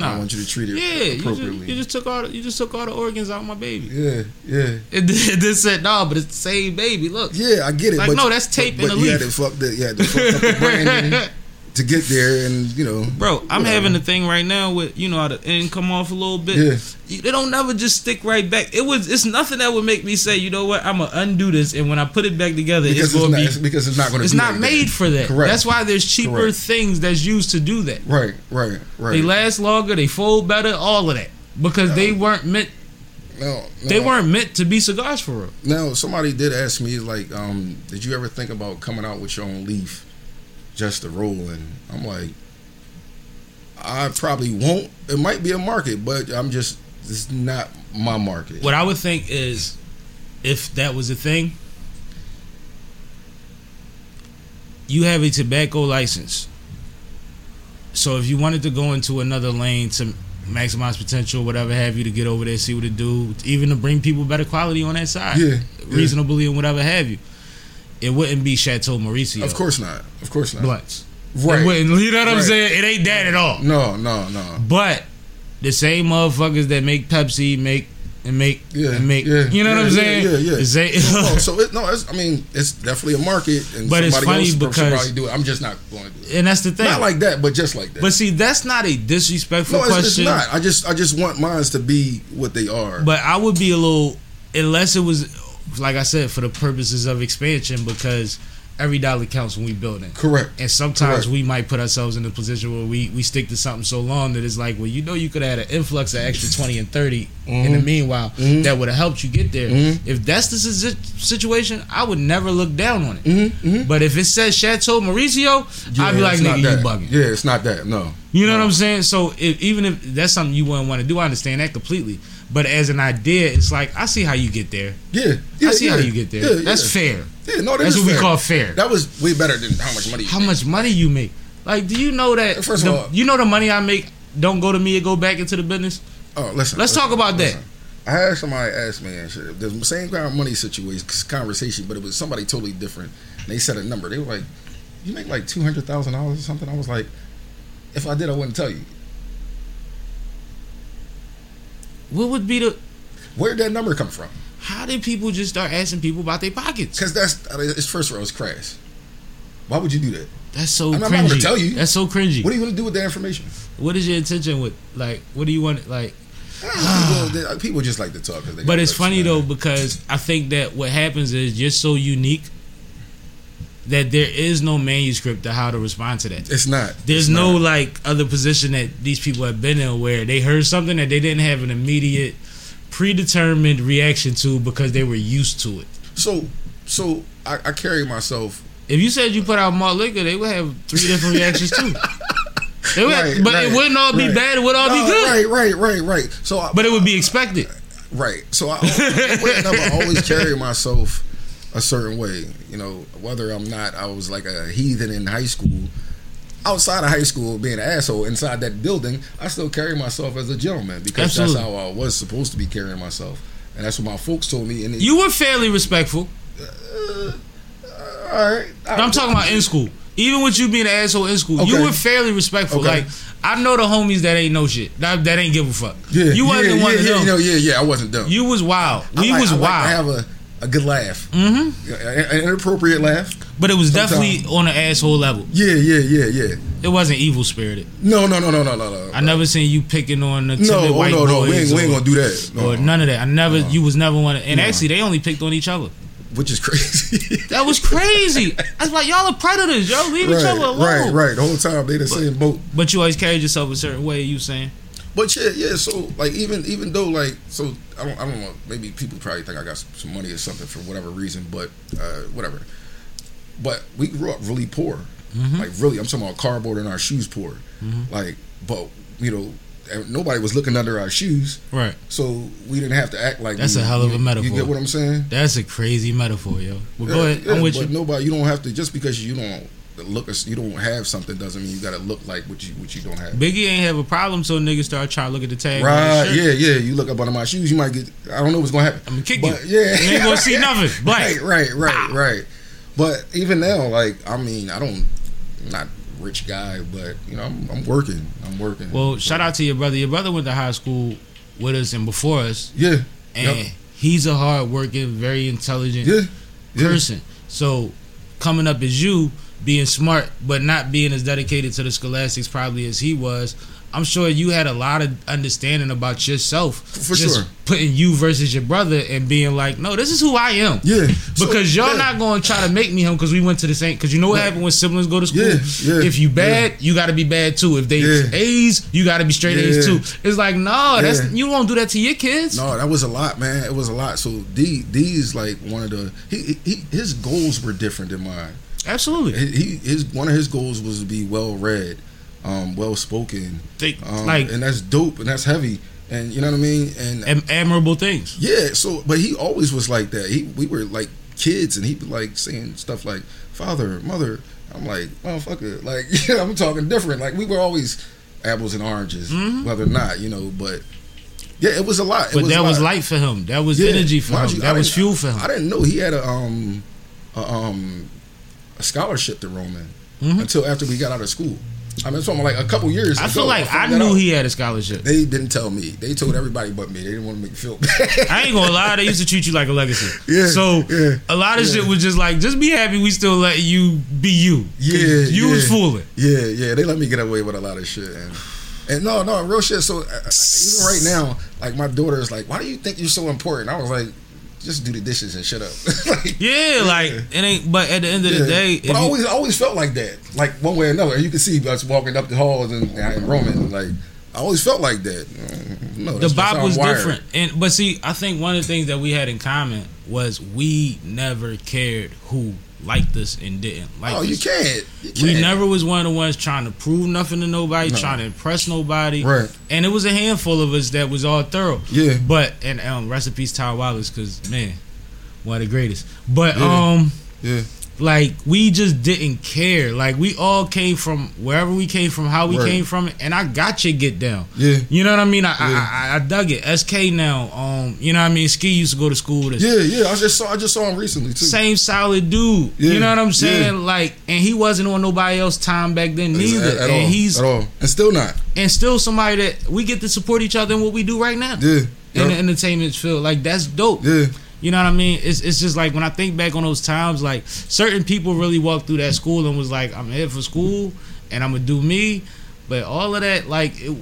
Nah. I want you to treat it Yeah, you just, you just took all the, you just took all the organs out of my baby. yeah, yeah, It, it then said no, but it's the same baby. Look, yeah. I get it. Like, but, no, that's tape but, in but a you leaf. had to fuck the you had to fuck up the branding to get there, and you know, Bro, I'm whatever. having a thing right now with you know how the end come off a little bit. Yeah. They don't never just stick right back. It was it's nothing that would make me say, you know what, I'm gonna undo this, and when I put it back together, because it's it's, gonna not, be it's because it's not to. it's not like made that. for that. Correct. That's why there's cheaper Correct. things that's used to do that. Right, right, right. They last longer, they fold better, all of that. Because they weren't meant no, they weren't meant to be cigars for real. Now, somebody did ask me, like, um, did you ever think about coming out with your own leaf just to roll? And I'm like, I probably won't. It might be a market, but I'm just, it's not my market. What I would think is if that was a thing, you have a tobacco license. So if you wanted to go into another lane to maximize potential, whatever have you, to get over there, see what it do, even to bring people better quality on that side, Yeah, yeah. reasonably and whatever have you, it wouldn't be Chateau Mauricio. Of course not. Of course not. blunts. Right. It wouldn't. You know what I'm saying? It ain't that at all. No, no, no. But the same motherfuckers that make Pepsi make and make Yeah, and make. yeah, you know what I'm saying? yeah, yeah, yeah. No, so it, no, it's, I mean, it's definitely a market, and But it's funny else because- do it. I'm just not going to do it. and that's the thing. Not like that, but just like that. but see, that's not a disrespectful no, it's, it's not. I just, I just want mines to be what they are. But I would be a little, unless it was, like I said, for the purposes of expansion, because every dollar counts when we build building. Correct. And sometimes Correct. we might put ourselves in a position where we, we stick to something so long that it's like, well, you know, you could have had an influx of extra 20 and 30 in the meanwhile Mhm. that would have helped you get there. Mhm. If that's the situation, I would never look down on it. Mm-hmm. But if it says Chateau Mauricio, I'd be like, nigga, you bugging. Yeah, it's not that. No. You know No. what I'm saying? So if, even if that's something you wouldn't want to do, I understand that completely. But as an idea, it's like I see how you get there. Yeah. yeah I see yeah. how you get there. Yeah, That's fair. Yeah, no, that That's what we call fair. That was way better than how much money. you How make. much money you make? Like, do you know that? First of the- all- you know the money I make don't go to me; it go back into the business. Oh, listen. Let's listen, talk about that. I had somebody ask me and shit, the same kind of money situation conversation, but it was somebody totally different. And they said a number. They were like, "You make like two hundred thousand dollars or something." I was like, "If I did, I wouldn't tell you." What would be the? Where did that number come from? How did people just start asking people about their pockets? Because that's I mean, it's first of all, it's crass. Why would you do that? That's so I'm cringy. not gonna tell you. That's so cringy. What are you going to do with that information? what is your intention with like? What do you want? Like, ah, people, uh, people just like to talk. but it's funny though because I think that what happens is you're so unique that there is no manuscript to how to respond to that. It's not. There's It's no not. like other position that these people have been in where they heard something that they didn't have an immediate predetermined reaction to because they were used to it. So, so I, I carry myself. If you said you put out malt liquor, they would have three different reactions too. Would, Right, but right, it wouldn't all be right. bad. It would all No, be good. Right, right, right, right. So, I, But it would be expected. right. So I, I, I always carry myself a certain way. You know, whether I'm not, I was like a heathen in high school. Outside of high school, being an asshole inside that building, I still carry myself as a gentleman because Absolutely. that's how I was supposed to be carrying myself, and that's what my folks told me. And it, You were fairly respectful. uh, all right, No, I'm talking about in school. Even with you being an asshole in school, you were fairly respectful. Okay. Like I know the homies that ain't no shit. That, that ain't give a fuck. Yeah, you wasn't yeah, one yeah, of yeah, them. You know, yeah, yeah. I wasn't dumb. You was wild. I We like- was I like wild. have a, a good laugh, hmm an inappropriate laugh. But it was Sometimes. definitely on an asshole level. Yeah, yeah, yeah, yeah. It wasn't evil spirited. No, no, no, no, no, no, no. I never seen you picking on the No, oh, white no, no. We ain't, we ain't gonna do that. No. or none of that. I never. You was never one. Of, and No. actually, they only picked on each other. Which is crazy. That was crazy. I was like, y'all are predators, yo. Leave each other alone. right, right. The whole time they the same boat. But you always carried yourself a certain way. You saying? But yeah, yeah. So like, even even though like, so I don't, I don't know. Maybe people probably think I got some, some money or something for whatever reason, but uh, whatever. But we grew up really poor. Mhm. Like really, I'm talking about cardboard and our shoes poor. Mhm. Like, but you know, nobody was looking under our shoes. Right. So we didn't have to act like That's we- a hell of a metaphor. You get what I'm saying? That's a crazy metaphor, yo. Well, go ahead. yeah, I'm with but you. nobody, you don't have to just because you don't look, you don't have something doesn't mean you got to look like what you what you don't have. Biggie ain't have a problem, so niggas start trying to look at the tag. Right? Yeah, yeah. You look up under my shoes, you might get. I don't know what's gonna happen. I'm gonna kick But, you. yeah, You ain't gonna see nothing. Black. Right, right, right, right. But even now, like, I mean, I don't, I'm not rich guy, but you know, I'm, I'm working. I'm working. Well, shout out to your brother. Your brother went to high school with us and before us, Yeah, and Yep. he's a hard working, very intelligent yeah, yeah. person. So coming up as you, being smart but not being as dedicated to the scholastics probably as he was, I'm sure you had a lot of understanding about yourself. For sure. Putting you versus your brother and being like, no, this is who I am. Yeah, So, Because y'all yeah. not going to try to make me him because we went to the same. Because you know what Right. happened when siblings go to school. Yeah, yeah, if you bad, you got to be bad too. If they Yeah. A's, you got to be straight A's too. It's like no, that's you won't do that to your kids. No, that was a lot, man. It was a lot. So D D's like one of the he, he his goals were different than mine. Absolutely. He, his one of his goals was to be well read, um, well spoken, um, like and that's dope and that's heavy. And you know what I mean? And am- admirable things. yeah, so but he always was like that. He we were like kids, and he'd be like saying stuff like "father, mother." I'm like, motherfucker, like yeah, I'm talking different. Like we were always apples and oranges, Mhm. whether or not you know. But yeah, it was a lot. It But was that a was lot. light for him. That was Yeah, energy for him. you, that was fuel for him. I didn't know he had a um a, um a scholarship to Roman Mhm. until after we got out of school. I mean, it's like a couple years. I ago, feel like I found knew out. he had a scholarship. They didn't tell me. They told everybody but me. They didn't want to make me feel bad. I ain't gonna lie, they used to treat you like a legacy. Yeah, So yeah, a lot of yeah. shit was just like, just be happy we still let you be you. Yeah, You was fooling. Yeah, yeah, they let me get away with a lot of shit, and and no, no, real shit. So uh, even right now, like my daughter is like, "Why do you think you're so important?" I was like, just do the dishes and shut up. like, Yeah, like it ain't. But at the end of the day, but I you- always, I always felt like that, like one way or another. You can see us walking up the halls in, in Roman, like I always felt like that. Mm, No, the that's just how Bob I'm was wired. different. And but see, I think one of the things that we had in common was we never cared who liked us and didn't like Oh, us. you can't. You We can't. never was one of the ones trying to prove nothing to nobody, No. trying to impress nobody. Right. And it was a handful of us that was all thorough. Yeah. But and um recipes Ty Wallace because man, one of the greatest. But Yeah. um Yeah. Like we just didn't care. Like we all came from wherever we came from, how we Right. came from, it, and I got you get down. Yeah. You know what I mean? I, Yeah. I, I I dug it. SK now, um, you know what I mean? Ski used to go to school with us. Yeah, yeah. I just saw. I just saw him recently too. Same solid dude. Yeah, You know what I'm saying? yeah. Like, and he wasn't on nobody else time back then neither. At, at and all. he's at all, and still not. and still somebody that we get to support each other in what we do right now. Yeah. In the entertainment field. Like that's dope. Yeah. You know what I mean? It's it's just like when I think back on those times, like certain people really walked through that school and was like, I'm here for school and I'm gonna do me. But all of that, like, it,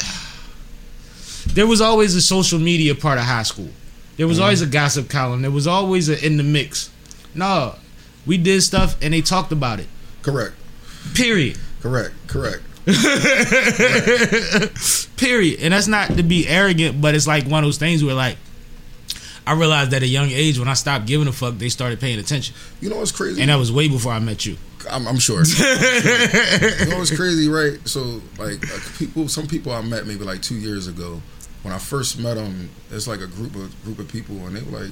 there was always a social media part of high school. There was always a gossip column. There was always a in the mix. No, we did stuff and they talked about it. Correct. Period. Correct. Correct. Period. And that's not to be arrogant, but it's like one of those things where like I realized at a young age when I stopped giving a fuck, they started paying attention. You know what's crazy? And that was way before I met you. I'm, I'm sure. you know what's crazy, right? So, like, uh, people, some people I met maybe like two years ago. When I first met them, it's like a group of group of people, and they were like,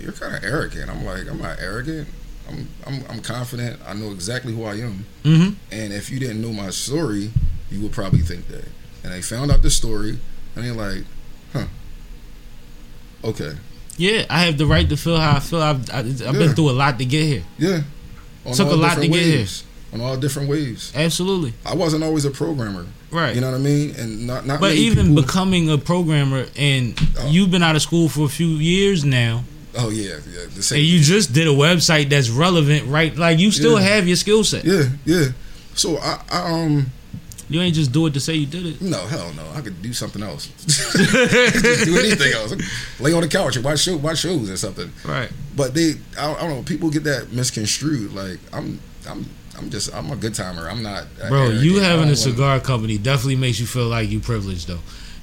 "You're kind of arrogant." I'm like, "I'm not arrogant. I'm, I'm, I'm confident. I know exactly who I am. Mm-hmm. And if you didn't know my story, you would probably think that." And they found out the story, and they're like, "Huh, okay, Yeah, I have the right to feel how I feel. I've, I, I've Yeah. been through a lot to get here. yeah." On Took a lot to different get here. On all different waves. Absolutely. I wasn't always a programmer. Right. You know what I mean? And not not but even people, becoming a programmer and Oh. you've been out of school for a few years now Oh yeah, yeah. The same. and you just did a website that's relevant, right? Like you still Yeah. have your skill set. yeah, yeah. So I, I um You ain't just do it to say you did it. no hell no I could do something else. just do anything else. Lay on the couch and watch show watch shows or something. Right. But they I, I don't know. People get that misconstrued. Like I'm I'm I'm just I'm a good timer. I'm not. Bro, arrogant. you having don't a wanna- cigar company definitely makes you feel like you privileged though.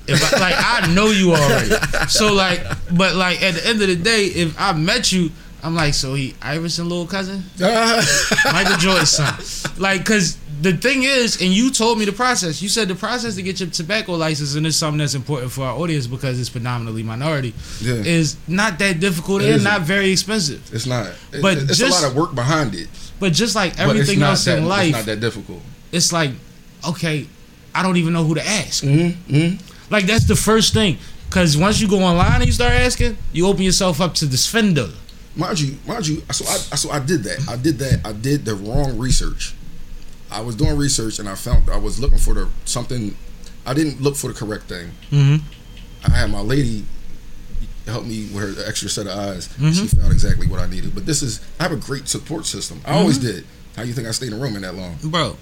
If I, like I know you already, so like, but like at the end of the day, if I met you, I'm like, so he Iverson little cousin, Michael Jordan's son, like, cause the thing is, and you told me the process. You said the process to get your tobacco license, and it's something that's important for our audience because it's predominantly minority, yeah. is not that difficult It and isn't. not very expensive. It's not. It- But it's just- a lot of work behind it. But just like everything else that, in life, it's not that difficult. it's like, okay, I don't even know who to ask. Mm-hmm. mm-hmm. Like that's the first thing. Cause once you go online and you start asking, you open yourself up to this fender. mind you, mind you, so I so I did that. I did that. I did the wrong research. I was doing research and I found I was looking for the something. I didn't look for the correct thing. Mm-hmm. I had my lady help me with her extra set of eyes. Mhm. She found exactly what I needed. But this is I have a great support system. I always did. How you think I stayed in Roman that long? Bro.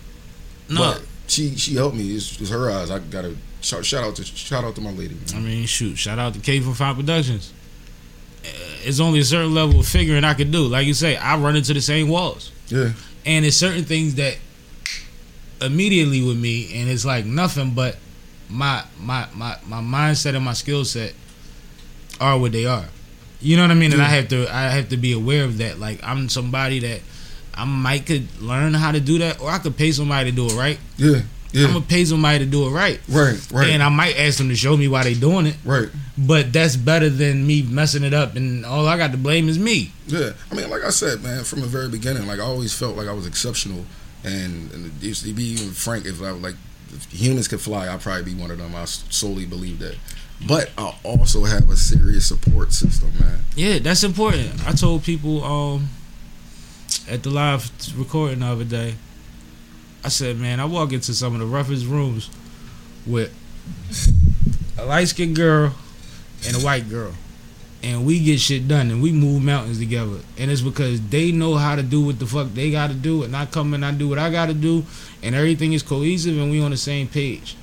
No. But she she helped me. It's, it's her eyes. I got to shout, shout out to shout out to my lady. I mean, shoot, shout out to K for Fine Productions. Uh, It's only a certain level of figuring I could do. Like you say, I run into the same walls. Yeah, And it's certain things that immediately with me and it's like nothing but my my my, my mindset and my skill set are what they are. You know what I mean? And I have to I have to be aware of that. Like I'm somebody that I might could learn how to do that or I could pay somebody to do it right. yeah, yeah. I'm gonna pay somebody to do it right. right, right, And I might ask them to show me why they doing it. right. But that's better than me messing it up and all I got to blame is me. Yeah, I mean, like I said, man, from the very beginning, like I always felt like I was exceptional, and, and to be frank. If I was like, if humans could fly, I'd probably be one of them. I solely believe that. But I also have a serious support system, man. Yeah, that's important. I told people um at the live recording the other day, I said, man, I walk into some of the roughest rooms with a light skinned girl and a white girl. And we get shit done and we move mountains together. And it's because they know how to do what the fuck they gotta do and I come and I do what I gotta do and everything is cohesive and we on the same page.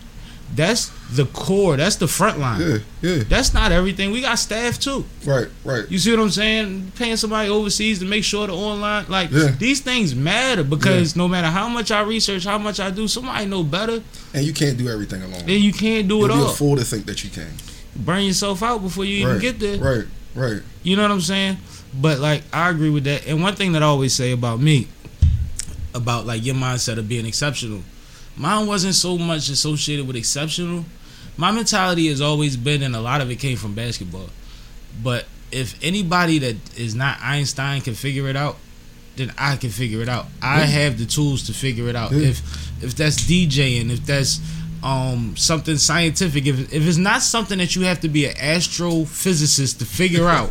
That's the core. That's the front line. Yeah, yeah. That's not everything. We got staff too. Right, right. You see what I'm saying? Paying somebody overseas to make sure the online, like Yeah. these things matter because no matter how much I research, how much I do, somebody know better. And you can't do everything alone. And you can't do You'll it be a fool to think that you can. Burn yourself out before you even right, get there. Right, right. You know what I'm saying? But like I agree with that. And one thing that I always say about me, about like your mindset of being exceptional, mine wasn't so much associated with exceptional. My mentality has always been, and a lot of it came from basketball. But if anybody that is not Einstein can figure it out, then I can figure it out. I have the tools to figure it out. If if that's DJing, if that's um something scientific, if if it's not something that you have to be an astrophysicist to figure out,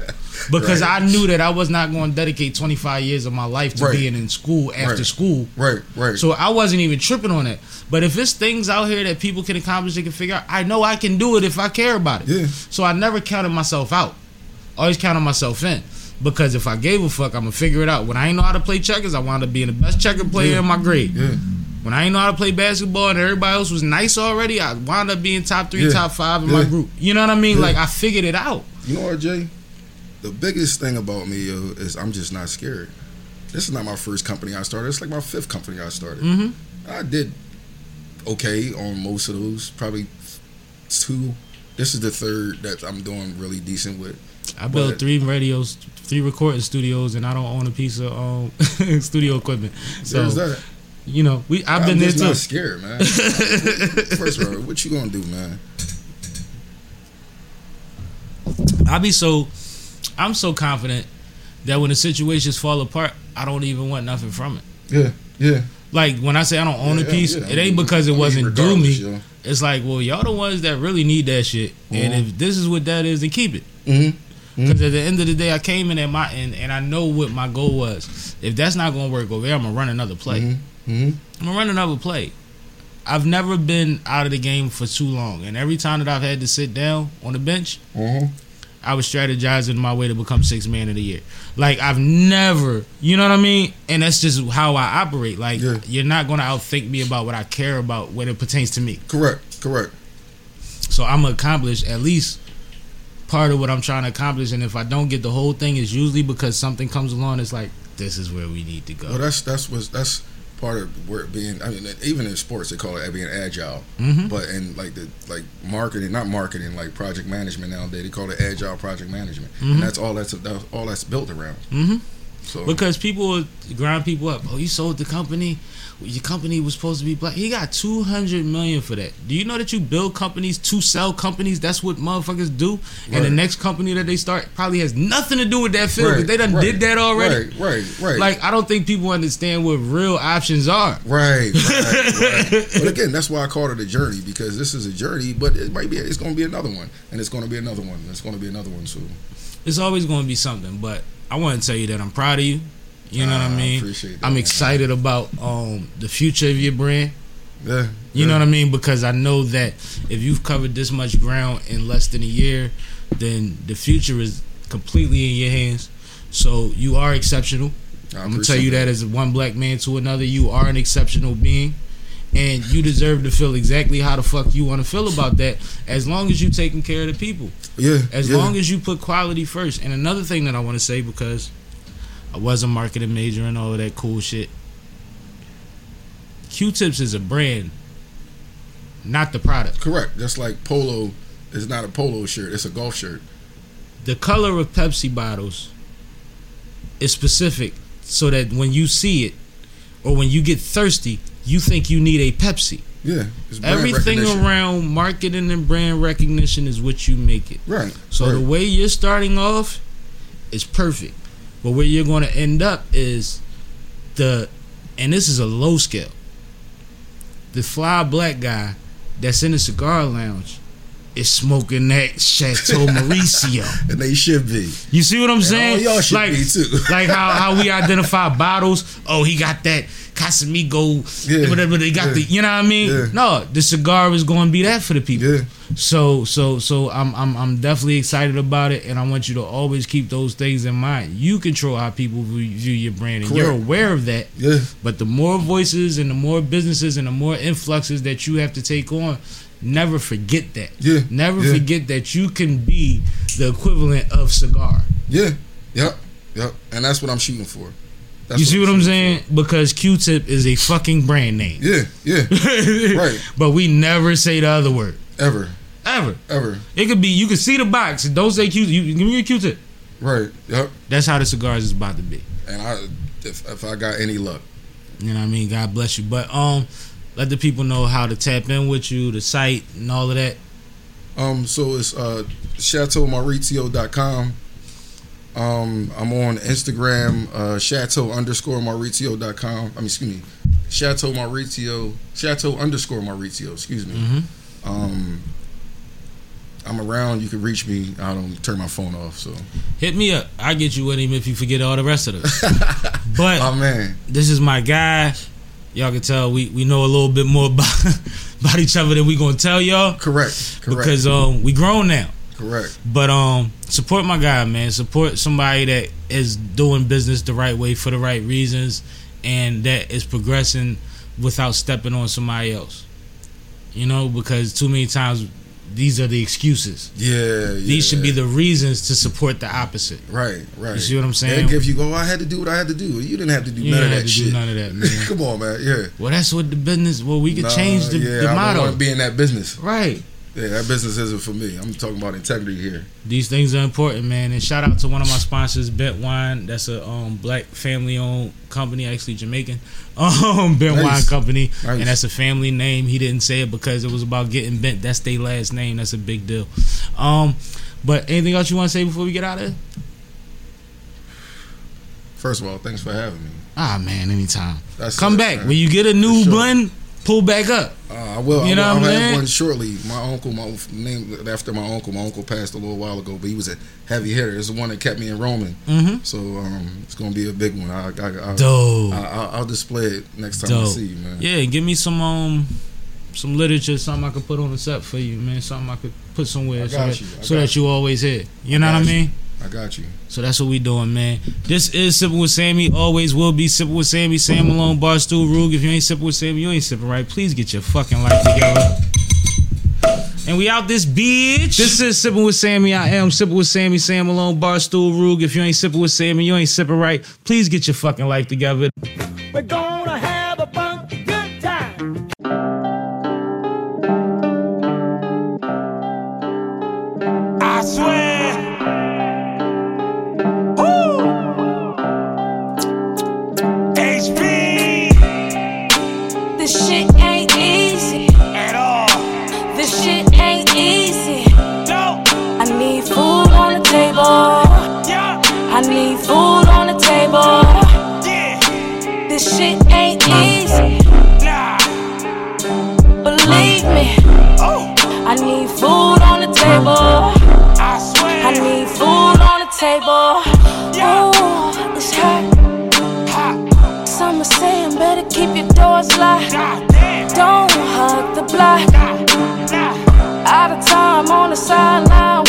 because Right. I knew that I was not going to dedicate 25 years of my life to Right. being in school after Right. school. Right, right. So I wasn't even tripping on it. But if it's things out here that people can accomplish, they can figure out. I know I can do it if I care about it. Yeah. So I never counted myself out. Always counted myself in. Because if I gave a fuck, I'm gonna figure it out. When I ain't know how to play checkers, I wound up being the best checker player Yeah. in my grade. yeah. When I ain't know how to play basketball and everybody else was nice already, I wound up being top three, Yeah. top five in my group. You know what I mean? Yeah. Like I figured it out. You know what, Jay? The biggest thing about me, yo, is I'm just not scared. This is not my first company I started. It's like my fifth company I started. Mhm. I did okay on most of those. Probably two. This is the third that I'm doing really decent with. I built But- three radios, three recording studios, and I don't own a piece of um, studio equipment. So. You know, we I've I'm been there too. scared, man. First of all, what you gonna do, man? I be so, I'm so confident that when the situations fall apart, I don't even want nothing from it. Yeah, yeah. Like when I say I don't own Yeah, a piece, yeah, it ain't I because I it mean, wasn't due me. yo. It's like, well, y'all the ones that really need that shit, and Mhm. if this is what that is, then keep it. Mhm. Because at the end of the day, I came in at my and, and I know what my goal was. If that's not gonna work over there, I'm gonna run another play. Mhm. Mhm. I'm gonna run another play. I've never been out of the game for too long, and every time that I've had to sit down on the bench, Mhm. I was strategizing my way to become six man of the year. Like I've never, you know what I mean? And that's just how I operate. Like Yeah. you're not gonna outthink me about what I care about when it pertains to me. Correct. Correct. So I'm gonna accomplish at least part of what I'm trying to accomplish. And if I don't get the whole thing, it's usually because something comes along. It's like this is where we need to go. Well, that's that's what that's part of where being. I mean, even in sports, they call it being agile. Mhm. But in like the like marketing, not marketing, like project management nowadays, they call it agile project management, Mhm. and that's all that's, that's all that's built around. hmm So Because people grind people up. Oh, you sold the company. Your company was supposed to be black. He got two hundred million for that. Do you know that you build companies to sell companies? That's what motherfuckers do. And the next company that they start probably has nothing to do with that field. Right, they done right, did that already. Right, right, right. Like I don't think people understand what real options are. Right, right, right. But again, that's why I called it a journey because this is a journey, but it might be it's going to be another one, and it's going to be another one, and it's going to be another one. So It's always going to be something. But I want to tell you that I'm proud of you. You know what Ah, I mean? that, I'm man. excited about um, the future of your brand. yeah, You know what I mean? Because I know that if you've covered this much ground in less than a year, then the future is completely in your hands. So you are exceptional. I'm gonna tell you appreciate that as one black man to another, you are an exceptional being. And you deserve to feel exactly how the fuck you want to feel about that, as long as you're taking care of the people, Yeah, as yeah. long as you put quality first. And another thing that I want to say because I was a marketing major and all of that cool shit. Q-Tips is a brand, not the product. correct. Just like polo is not a polo shirt; it's a golf shirt. the color of Pepsi bottles is specific so that when you see it or when you get thirsty, you think you need a Pepsi. Yeah, Everything around marketing and brand recognition is what you make it. Right. So right. the way you're starting off is perfect. But where you're going to end up is the, and this is a low scale, the fly black guy that's in the cigar lounge is smoking that Chateau Maurizio. and they should be. You see what I'm saying? all y'all should like, be, too. like how, how we identify bottles. Oh, he got that Casamigo. Yeah, Whatever they got yeah, the. You know what I mean? yeah. No, the cigar is going to be that for the people. So so so I'm I'm I'm definitely excited about it, and I want you to always keep those things in mind. You control how people view view your brand, and you're aware of that. yeah, But the more voices and the more businesses and the more influxes that you have to take on, never forget that. Yeah, Never yeah. forget that you can be the equivalent of cigar. Yeah. Yep. Yep. And that's what I'm shooting for. That's you see what I'm shooting saying? Because Q-Tip is a fucking brand name. Yeah. Yeah. Right. But we never say the other word. Ever. Ever. Ever. It could be you can see the box. Don't say Q. You give me your Q-tip. Right. Yep. That's how the cigars is about to be. And I, if, if I got any luck, You know what I mean? God bless you. But um, let the people know how to tap in with you, the site, and all of that. Um, so it's uh chateaumaurizio.com. Um, I'm on Instagram, uh, chateau underscore maurizio.com. I mean, excuse me, chateau Maurizio, chateau underscore Maurizio, excuse me. Mm-hmm. Um, I'm around. You can reach me. I don't turn my phone off. So, Hit me up. I get you with him if you forget all the rest of them. but oh man, this is my guy. Y'all can tell we, we know a little bit more about about each other than we gonna tell y'all correct, correct, because um we grown now. correct. But um support my guy, man. Support somebody that is doing business the right way for the right reasons and that is progressing without stepping on somebody else. You know, because too many times these are the excuses. Yeah, yeah. These should be the reasons to support the opposite. right, right. You see what I'm saying? Give you go. I had to do what I had to do. You didn't have to do You none of that had to do shit. none of that, man. Come on, man. Yeah. Well, that's what the business. Well, we could Nah, change the, model. yeah, the I don't want to be in that business. right. Yeah, that business isn't for me. I'm talking about integrity here. These things are important, man. And shout out to one of my sponsors, Bent Wine. That's a um, black family owned company, actually Jamaican. Um, Bent Nice. Wine Company, Nice. and that's a family name. He didn't say it because it was about getting bent. That's their last name. That's a big deal. Um, but anything else you want to say before we get out of here? First of all, thanks for having me. Ah, man, anytime. That's Come it, back man. when you get a new sure. blend. Pull back up. Uh, I will. You I know will, what I'm saying? one shortly. My uncle, my name after my uncle. My uncle passed a little while ago, but he was a heavy hitter. It's the one that kept me in Roman. Mm-hmm. So um, it's gonna be a big one. I, I, I, Dope. I, I'll, I'll display it next time I see you, man. Yeah, give me some um some literature, something I could put on the set for you, man. Something I could put somewhere so, that, you. So that you always hear. You know what I mean? you. Mean? I got you. So that's what we doing, man. This is sipping with Sammy. Always will be sipping with Sammy. Sam Malone, Barstool Rug. If you ain't sipping with Sammy, you ain't sipping right. Please get your fucking life together. And we out this bitch. This is sipping with Sammy. I am sipping with Sammy. Sam Malone, Barstool Rug. If you ain't sipping with Sammy, you ain't sipping right. Please get your fucking life together. We're gonna have a funky good time. I swear. This shit ain't easy. Believe me. I need food on the table. I swear. I need food on the table. Ooh, it's hot. Some are saying better keep your doors locked. Don't hug the block. Out of time on the sideline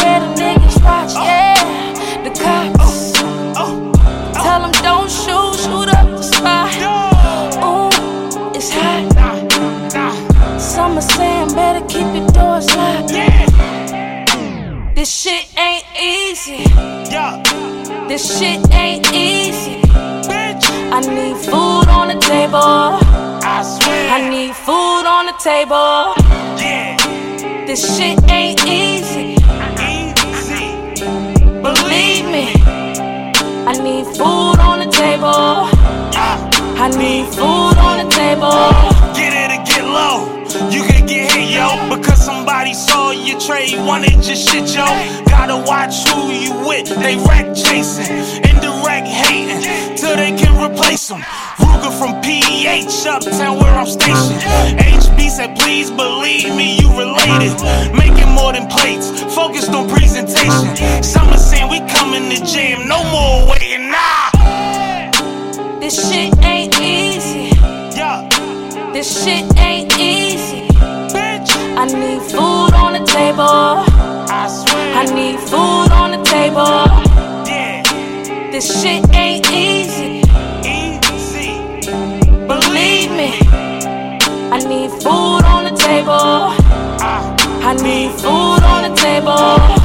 This shit ain't easy. Bitch, I need food on the table. I swear. I need food on the table. Yeah, This shit ain't easy. easy. Believe me. I need food on the table. I need food on the table. Get it or get low. You can get hit, yo, because somebody saw you trade, wanted your shit, yo. Gotta watch who you with. They wreck chasing, indirect hating, till they can replace them. Ruger from PH, uptown where I'm stationed. HB said, please believe me, you related. Making more than plates, focused on presentation. Some are saying we coming to jam, no more waiting, nah. This shit ain't easy. Yeah, This shit ain't easy. bitch, I need food on the table. I swear. I need food on the table. yeah. This shit ain't easy. Easy. Believe me. I need food on the table. Uh, I need food on the table.